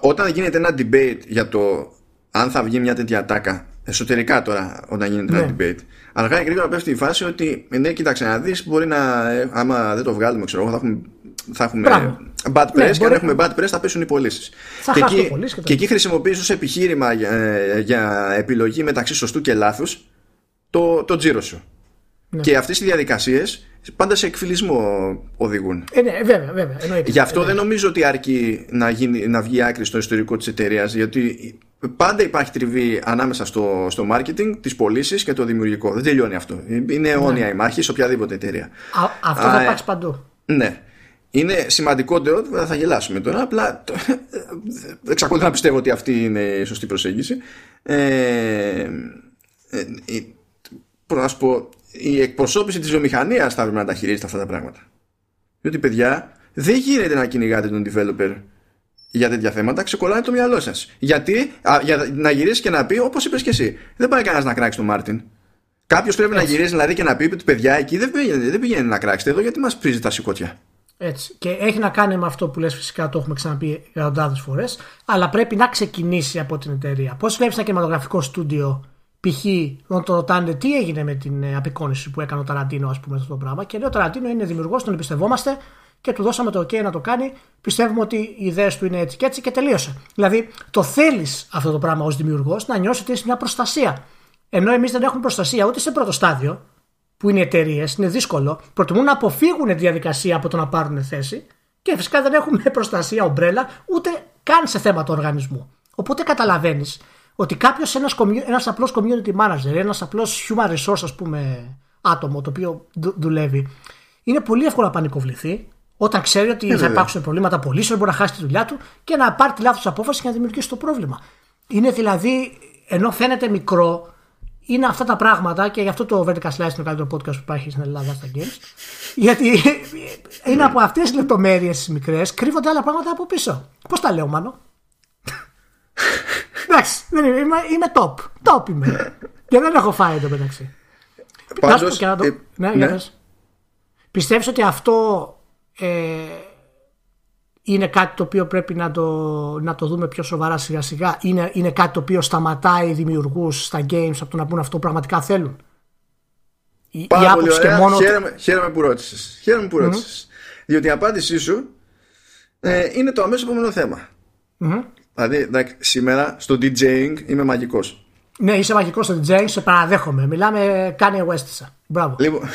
όταν γίνεται ένα debate για το αν θα βγει μια τέτοια ατάκα εσωτερικά τώρα, όταν γίνεται ένα ναι. debate, αργά ή γρήγορα πέφτει η φάση ότι ναι, κοίταξε να δεις, μπορεί να. Ε, άμα δεν το βγάλουμε, ξέρω εγώ, θα έχουμε, θα έχουμε bad press ναι, και αν έχουμε bad press θα πέσουν οι πωλήσεις. Και, εκεί, και, και εκεί χρησιμοποιείς ως επιχείρημα για, ε, για, επιλογή μεταξύ σωστού και λάθους το, το τζίρο σου. Ναι. Και αυτές οι διαδικασίες πάντα σε εκφυλισμό οδηγούν. Ε, ναι, βέβαια, βέβαια. Εννοείται. Γι' αυτό δεν νομίζω ότι αρκεί να, γίνει, να βγει άκρη στο ιστορικό της εταιρείας, γιατί πάντα υπάρχει τριβή ανάμεσα στο, στο marketing, τις πωλήσεις και το δημιουργικό. Δεν τελειώνει αυτό. Είναι αιώνια ναι. η μάχη σε οποιαδήποτε εταιρεία. Α, αυτό θα υπάρξει παντού. Ναι. Είναι σημαντικότερο, θα γελάσουμε τώρα, απλά εξακολουθώ να πιστεύω ότι αυτή είναι η σωστή προσέγγιση. Ε, ε, να σου πω, η εκπροσώπηση της βιομηχανίας θα πρέπει να τα χειρίζεται αυτά τα πράγματα. Διότι παιδιά, δεν γίνεται να κυνηγάτε τον developer για τέτοια θέματα, ξεκολλάει το μυαλό σας. Γιατί α, για να γυρίσει και να πει, όπως είπες και εσύ, δεν πάει κανένας να κράξει τον Μάρτιν. Κάποιος πρέπει Έτσι. να γυρίσει δηλαδή και να πει ότι παιδιά εκεί δεν πηγαίνει, δεν πηγαίνει να κράξετε εδώ γιατί μας πρίζει τα σηκώτια. Έτσι. Και έχει να κάνει με αυτό που λες φυσικά, το έχουμε ξαναπεί εκατοντάδες φορές, αλλά πρέπει να ξεκινήσει από την εταιρεία. Πώς βλέπεις ένα κινηματογραφικό στούντιο π.χ. όταν το ρωτάνε τι έγινε με την ε, απεικόνηση που έκανε ο Ταραντίνο, ας πούμε, αυτό το πράγμα. Και λέει ο Ταραντίνο είναι δημιουργός, τον εμπιστευόμαστε και του δώσαμε το OK να το κάνει. Πιστεύουμε ότι οι ιδέες του είναι έτσι και έτσι και τελείωσε. Δηλαδή, το θέλεις αυτό το πράγμα ως δημιουργός να νιώσεις ότι έχεις μια προστασία. Ενώ εμείς δεν έχουμε προστασία ούτε σε πρώτο στάδιο, που είναι οι εταιρείες, είναι δύσκολο. Προτιμούν να αποφύγουν τη διαδικασία από το να πάρουν θέση και φυσικά δεν έχουμε προστασία ομπρέλα ούτε καν σε θέματα οργανισμού. Οπότε καταλαβαίνεις ότι κάποιος, ένας ένας απλός community manager, ένας απλός human resource, ας πούμε, άτομο το οποίο δουλεύει, είναι πολύ εύκολο να πανικοβληθεί όταν ξέρει ότι ε, θα υπάρξουν προβλήματα πωλήσεων, μπορεί να χάσει τη δουλειά του και να πάρει τη λάθος απόφαση και να δημιουργήσει το πρόβλημα. Είναι δηλαδή, ενώ φαίνεται μικρό, είναι αυτά τα πράγματα και γι' αυτό το Vertical Slice είναι το καλύτερο podcast που υπάρχει στην Ελλάδα στα Games. Γιατί είναι από αυτές τις λεπτομέρειες τις μικρές, κρύβονται άλλα πράγματα από πίσω. Πώς τα λέω, Μάνο; Εντάξει, είμαι, είμαι top. Top είμαι. και δεν έχω φάει το μεταξύ. Πάντως, και να το... ε, ναι, ναι. Πιστεύεις ότι αυτό ε, είναι κάτι το οποίο πρέπει να το, να το δούμε πιο σοβαρά σιγά σιγά. Είναι, είναι κάτι το οποίο σταματάει δημιουργούς στα games από το να πούνε αυτό που πραγματικά θέλουν. Πάρα πολύ ωραία. Μόνο... Χαίρομαι, χαίρομαι που ρώτησες. Χαίρομαι που ρώτησες. Mm-hmm. Διότι η απάντησή σου ε, είναι το αμέσως επόμενο θέμα. Mm-hmm. Δηλαδή, εντάξει, σήμερα στο DJing είμαι μαγικός. Ναι, είσαι μαγικός στο DJing, σε παραδέχομαι. Μιλάμε Kanye West. Μπράβο. Λοιπόν,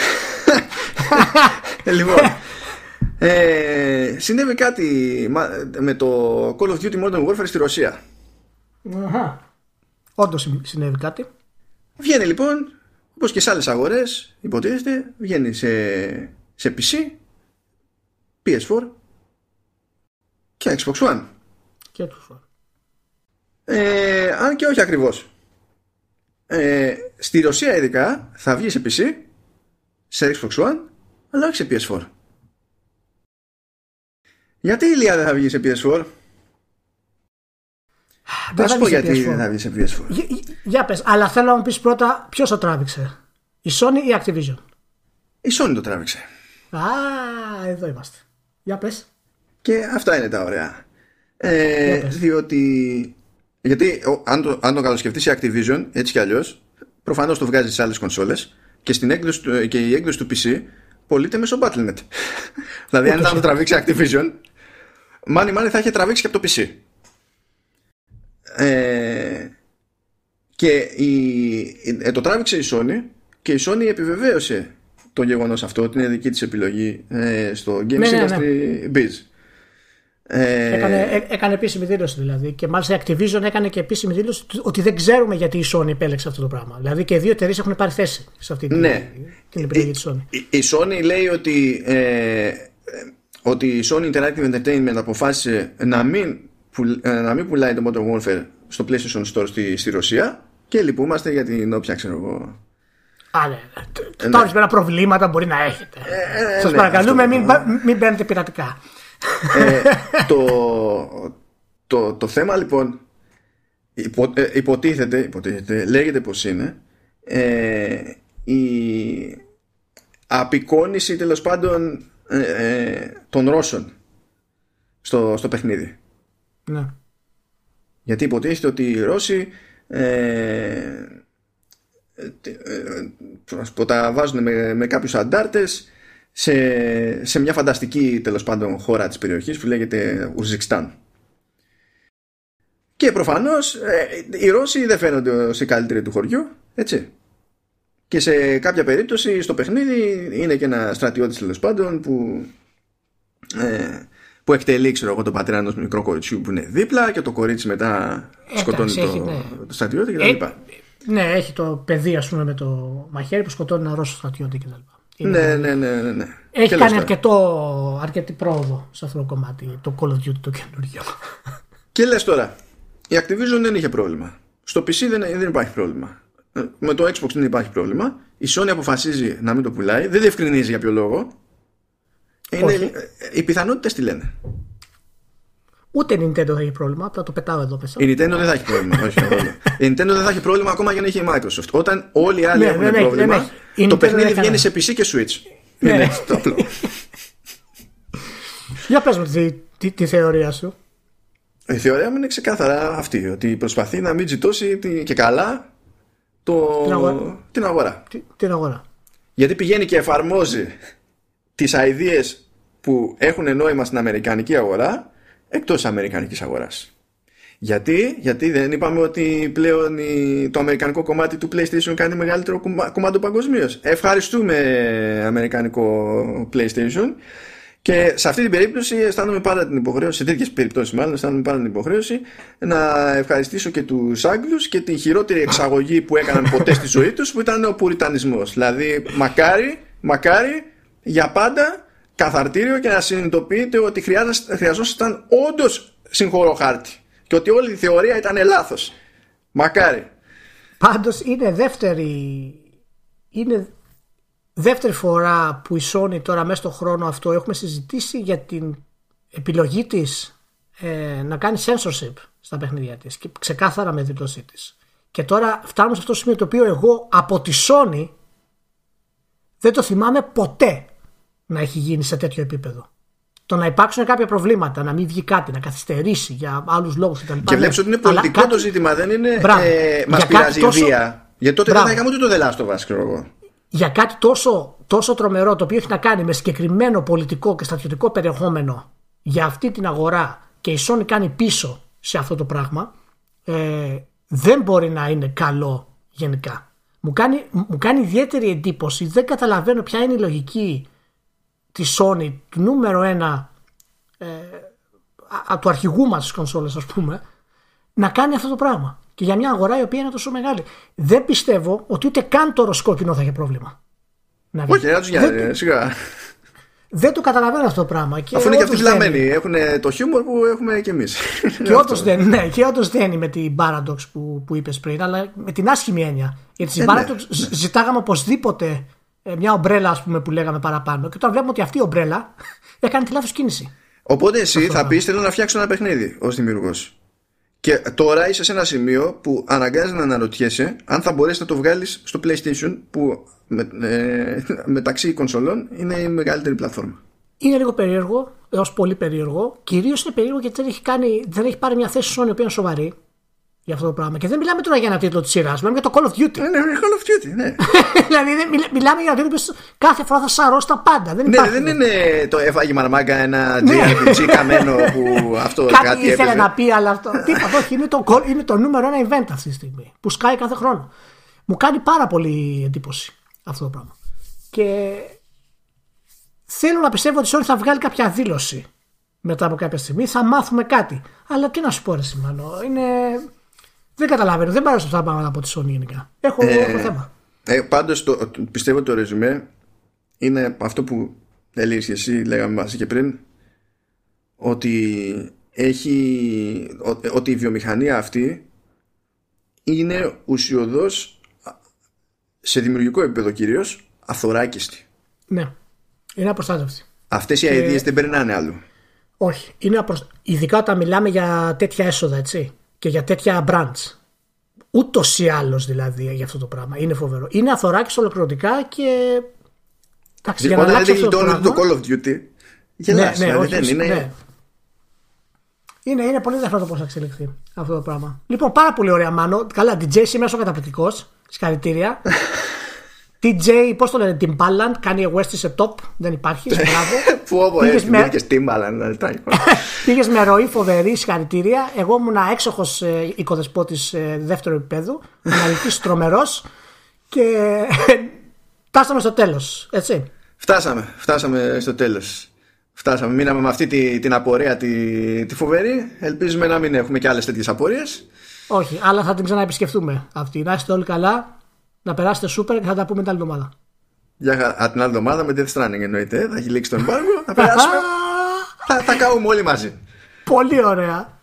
λοιπόν ε, συνέβη κάτι με το Call of Duty Modern Warfare στη Ρωσία. Αχα. Όντως συνέβη κάτι. Βγαίνει λοιπόν, όπως και σε άλλες αγορές, υποτίθεται, βγαίνει σε, σε PC, PS4 και Xbox One. Και Xbox One. Ε, αν και όχι ακριβώς. Ε, στη Ρωσία ειδικά θα βγει σε PC, σε Xbox One, αλλά όχι σε PS4. Γιατί η Λία δεν θα βγει σε PS4? Δεν θα πω γιατί δεν θα βγει σε PS4. Για, για πες, αλλά θέλω να μου πεις πρώτα ποιος το τράβηξε. Η Sony ή Activision; Η Sony το τράβηξε. Α, εδώ είμαστε. Για πες. Και αυτά είναι τα ωραία. Ε, διότι. Γιατί αν το, αν το καλοσκεφτεί η Activision, έτσι κι αλλιώς, προφανώς το βγάζει σε άλλες κονσόλες και, στην έκδοση, και η έκδοση του PC πωλείται μέσω Battle.net. δηλαδή, αν ήταν το τραβήξει Activision, μάνι μάνι θα είχε τραβήξει και από το PC. Ε, και η, ε, το τράβηξε η Sony και η Sony επιβεβαίωσε το γεγονός αυτό ότι είναι δική της επιλογή ε, στο Games ναι, ναι, ναι. Industry Biz. Ε... Έκανε, ε, έκανε επίσημη δήλωση δηλαδή. Και μάλιστα η Activision έκανε και επίσημη δήλωση ότι δεν ξέρουμε γιατί η Sony επέλεξε αυτό το πράγμα. Δηλαδή και οι δύο εταιρείες έχουν πάρει θέση σε αυτή την, ναι. την επιλογή της Sony. Η, η Sony λέει ότι, ε, ότι η Sony Interactive Entertainment αποφάσισε να μην, να μην πουλάει το Modern Warfare στο PlayStation Store στη, στη Ρωσία και λυπούμαστε για την όποια ξέρω εγώ. Α, ναι. ναι. Τώρα ορισμένα προβλήματα μπορεί να έχετε. Ε, Σας ναι, παρακαλούμε, μην, μην μπαίνετε πειρατικά. Ε, το, το, το θέμα λοιπόν υπο, ε, υποτίθεται, υποτίθεται, λέγεται πως είναι ε, η απεικόνηση τέλος πάντων ε, ε, των Ρώσων στο, στο παιχνίδι. Ναι. Γιατί υποτίθεται ότι οι Ρώσοι ε, ε, τα βάζουν με, με κάποιους αντάρτες σε, σε μια φανταστική τέλος πάντων χώρα της περιοχής που λέγεται Ουζικστάν. Και προφανώς ε, οι Ρώσοι δεν φαίνονται ως οι καλύτεροι του χωριού, έτσι. Και σε κάποια περίπτωση στο παιχνίδι είναι και ένα στρατιώτης τέλος πάντων που, ε, που εκτελεί ξέρω εγώ τον πατέρα ενός μικρό κοριτσιού που είναι δίπλα και το κορίτσι μετά σκοτώνει το, ναι. το στρατιώτη κτλ. Ε, ναι, έχει το παιδί ας πούμε με το μαχαίρι που σκοτώνει ένα Ρώσο στρατιώτη κτλ. Ναι, ναι, ναι, ναι, ναι. Έχει κάνει αρκετό, αρκετή πρόοδο σε αυτό το κομμάτι, το Call of Duty το καινούργιο. Και λες τώρα, η Activision δεν είχε πρόβλημα. Στο PC δεν, δεν υπάρχει πρόβλημα. Ε, με το Xbox δεν υπάρχει πρόβλημα. Η Sony αποφασίζει να μην το πουλάει. Δεν διευκρινίζει για ποιο λόγο. Είναι, ε, οι πιθανότητες τι λένε; Ούτε η Nintendo θα έχει πρόβλημα, απλά το πετάω εδώ μέσα. Η Nintendo δεν θα έχει πρόβλημα. όχι, η Nintendo δεν θα έχει πρόβλημα ακόμα και να έχει η Microsoft. Όταν όλοι οι άλλοι ναι, έχουν ναι, πρόβλημα, ναι, το παιχνίδι βγαίνει σε PC και Switch. Ναι. Είναι έτσι το απλό. Για πες μου τη, τη, τη, θεωρία σου; Η θεωρία μου είναι ξεκάθαρα αυτή. Ότι προσπαθεί να μην τζιτώσει και καλά το... την αγορά. Την αγορά. την αγορά. Γιατί πηγαίνει και εφαρμόζει τις αηδίες που έχουν νόημα στην Αμερικανική αγορά εκτός Αμερικανικής αγοράς. Γιατί, γιατί δεν είπαμε ότι πλέον το αμερικανικό κομμάτι του PlayStation κάνει μεγαλύτερο κομμάτι παγκοσμίως. Ευχαριστούμε αμερικανικό PlayStation. Και σε αυτή την περίπτωση αισθάνομαι πάρα την υποχρέωση, σε τέτοιες περιπτώσεις μάλλον, αισθάνομαι πάρα την υποχρέωση να ευχαριστήσω και τους Άγγλους και τη χειρότερη εξαγωγή που έκαναν ποτέ στη ζωή τους, που ήταν ο Πουριτανισμός. Δηλαδή, μακάρι, μακάρι για πάντα καθαρτήριο και να συνειδητοποιείτε ότι χρειαζόσασταν όντως συγχωρό χάρτη και ότι όλη η θεωρία ήταν λάθος. Μακάρι. Πάντως είναι δεύτερη είναι δεύτερη φορά που η Sony τώρα μέσα στον χρόνο αυτό έχουμε συζητήσει για την επιλογή της ε, να κάνει censorship στα παιχνίδια της και ξεκάθαρα με δήλωσή της. Και τώρα φτάνουμε σε αυτό το σημείο το οποίο εγώ από τη Sony δεν το θυμάμαι ποτέ να έχει γίνει σε τέτοιο επίπεδο. Το να υπάρξουν κάποια προβλήματα, να μην βγει κάτι, να καθυστερήσει για άλλους λόγους κτλ. Και βλέπεις ότι είναι πολιτικό κάτι... το ζήτημα, δεν είναι. Ε, Μας πειράζει η βία. Γιατί τότε Μπράβο. δεν θα είχαμε ούτε το δελάστο βάσκο εγώ. Για κάτι τόσο, τόσο τρομερό το οποίο έχει να κάνει με συγκεκριμένο πολιτικό και στρατιωτικό περιεχόμενο για αυτή την αγορά και η Sony κάνει πίσω σε αυτό το πράγμα, ε, δεν μπορεί να είναι καλό γενικά. Μου κάνει, μου κάνει ιδιαίτερη εντύπωση, δεν καταλαβαίνω ποια είναι η λογική τη Sony, του νούμερο ένα ε, του αρχηγού μας στις κονσόλες ας πούμε να κάνει αυτό το πράγμα και για μια αγορά η οποία είναι τόσο μεγάλη δεν πιστεύω ότι ούτε καν το ροσκόκκινο θα έχει πρόβλημα να όχι να τους δεν, σιγά δεν το καταλαβαίνω αυτό το πράγμα. Και Αφού είναι και αυτοί βλαμμένοι. Έχουν το χιούμορ που έχουμε και εμείς. Και όντως δεν, ναι, και όντως δεν είναι με την Paradox που, που είπες πριν, αλλά με την άσχημη έννοια. Γιατί στην ε, ναι. Paradox ναι. ζητάγαμε οπωσδήποτε ε, μια ομπρέλα ας πούμε, που λέγαμε παραπάνω. Και τώρα βλέπουμε ότι αυτή η ομπρέλα έκανε τη λάθος κίνηση. Οπότε εσύ θα πεις: Θέλω να φτιάξω ένα παιχνίδι ως δημιουργός. Και τώρα είσαι σε ένα σημείο που αναγκάζει να αναρωτιέσαι αν θα μπορέσεις να το βγάλεις στο PlayStation που με, ε, μεταξύ κονσολών είναι η μεγαλύτερη πλατφόρμα. Είναι λίγο περίεργο, έως πολύ περίεργο. Κυρίως είναι περίεργο γιατί δεν έχει, κάνει, δεν έχει πάρει μια θέση Sony που είναι σοβαρή για αυτό το πράγμα. Και δεν μιλάμε τώρα για ένα τίτλο της σειράς, μιλάμε για το Call of Duty. Ναι, ναι, Call of Duty, ναι. δηλαδή δεν, μιλά, μιλάμε για ένα τίτλο που κάθε φορά θα σαρώσει τα πάντα. Δεν, ναι, υπάρχει, δεν είναι το έφαγε μαρμάγκα ένα JRPG καμένο που αυτό κάτι, κάτι ήθελε έπαιζε. να πει, αλλά αυτό. Τίποτα, όχι, είναι το, είναι το νούμερο ένα event αυτή τη στιγμή. Που σκάει κάθε χρόνο. Μου κάνει πάρα πολύ εντύπωση αυτό το πράγμα. Και θέλω να πιστεύω ότι η Sony θα βγάλει κάποια δήλωση μετά από κάποια στιγμή. Θα μάθουμε κάτι. Αλλά τι να σου πω, ρε Σιμάνο, είναι. Δεν καταλαβαίνω, δεν πάρω αυτά τα πράγματα από τη Sony γενικά. Έχω, Ε, έχω θέμα. Ε, πάντως το, πιστεύω το ρεζουμέ είναι αυτό που έλεγες και εσύ λέγαμε μαζί και πριν ότι έχει ο- ότι η βιομηχανία αυτή είναι ουσιοδός σε δημιουργικό επίπεδο κυρίως αθωράκιστη. Ναι. Είναι απροστάτευτη. Αυτές οι ideas δεν περνάνε αλλού. Όχι. Είναι απροσ... Ειδικά όταν μιλάμε για τέτοια έσοδα, έτσι. Και για τέτοια brands. Ούτως ή άλλως δηλαδή για αυτό το πράγμα. Είναι φοβερό. Είναι αθωράκι ολοκληρωτικά και. Εντάξει, για να Όταν αλλάξει δεν αυτό το γλιτώνεται πράγμα. το Call of Duty γελάς, ναι, ναι, δηλαδή όχι, δεν είναι... ναι. Είναι, είναι πολύ ενδιαφέρον το πώς θα εξελιχθεί αυτό το πράγμα. Λοιπόν, πάρα πολύ ωραία, Μάνο. Καλά, DJ σήμερα είσαι καταπληκτικός. Συγχαρητήρια. DJ, πώς το λένε, Timbaland, κάνει West είσαι top. Δεν υπάρχει. σε Μπράβο. Που όπου Πήγες έτσι με- μπήκες στήμα, αλλά είναι τραγικό. Πήγες με ροή φοβερή, συγχαρητήρια. Εγώ ήμουν έξοχος ε, οικοδεσπότης ε, δεύτερου επίπεδου, αναλυτής τρομερός και φτάσαμε στο τέλος. Έτσι. Φτάσαμε, φτάσαμε στο τέλος. Φτάσαμε, μείναμε με αυτή τη, την απορία τη, τη φοβερή. Ελπίζουμε να μην έχουμε και άλλες τέτοιες απορίες. Όχι, αλλά θα την ξαναεπισκεφτούμε αυτή. Να είστε όλοι καλά, να περάσετε σούπερ και θα τα πούμε την άλλη εβδομάδα. Για χα- α, την άλλη εβδομάδα με Death Stranding εννοείται. Θα έχει λήξει το εμπάργο. Θα περάσουμε. θα, θα καούμε όλοι μαζί. Πολύ ωραία.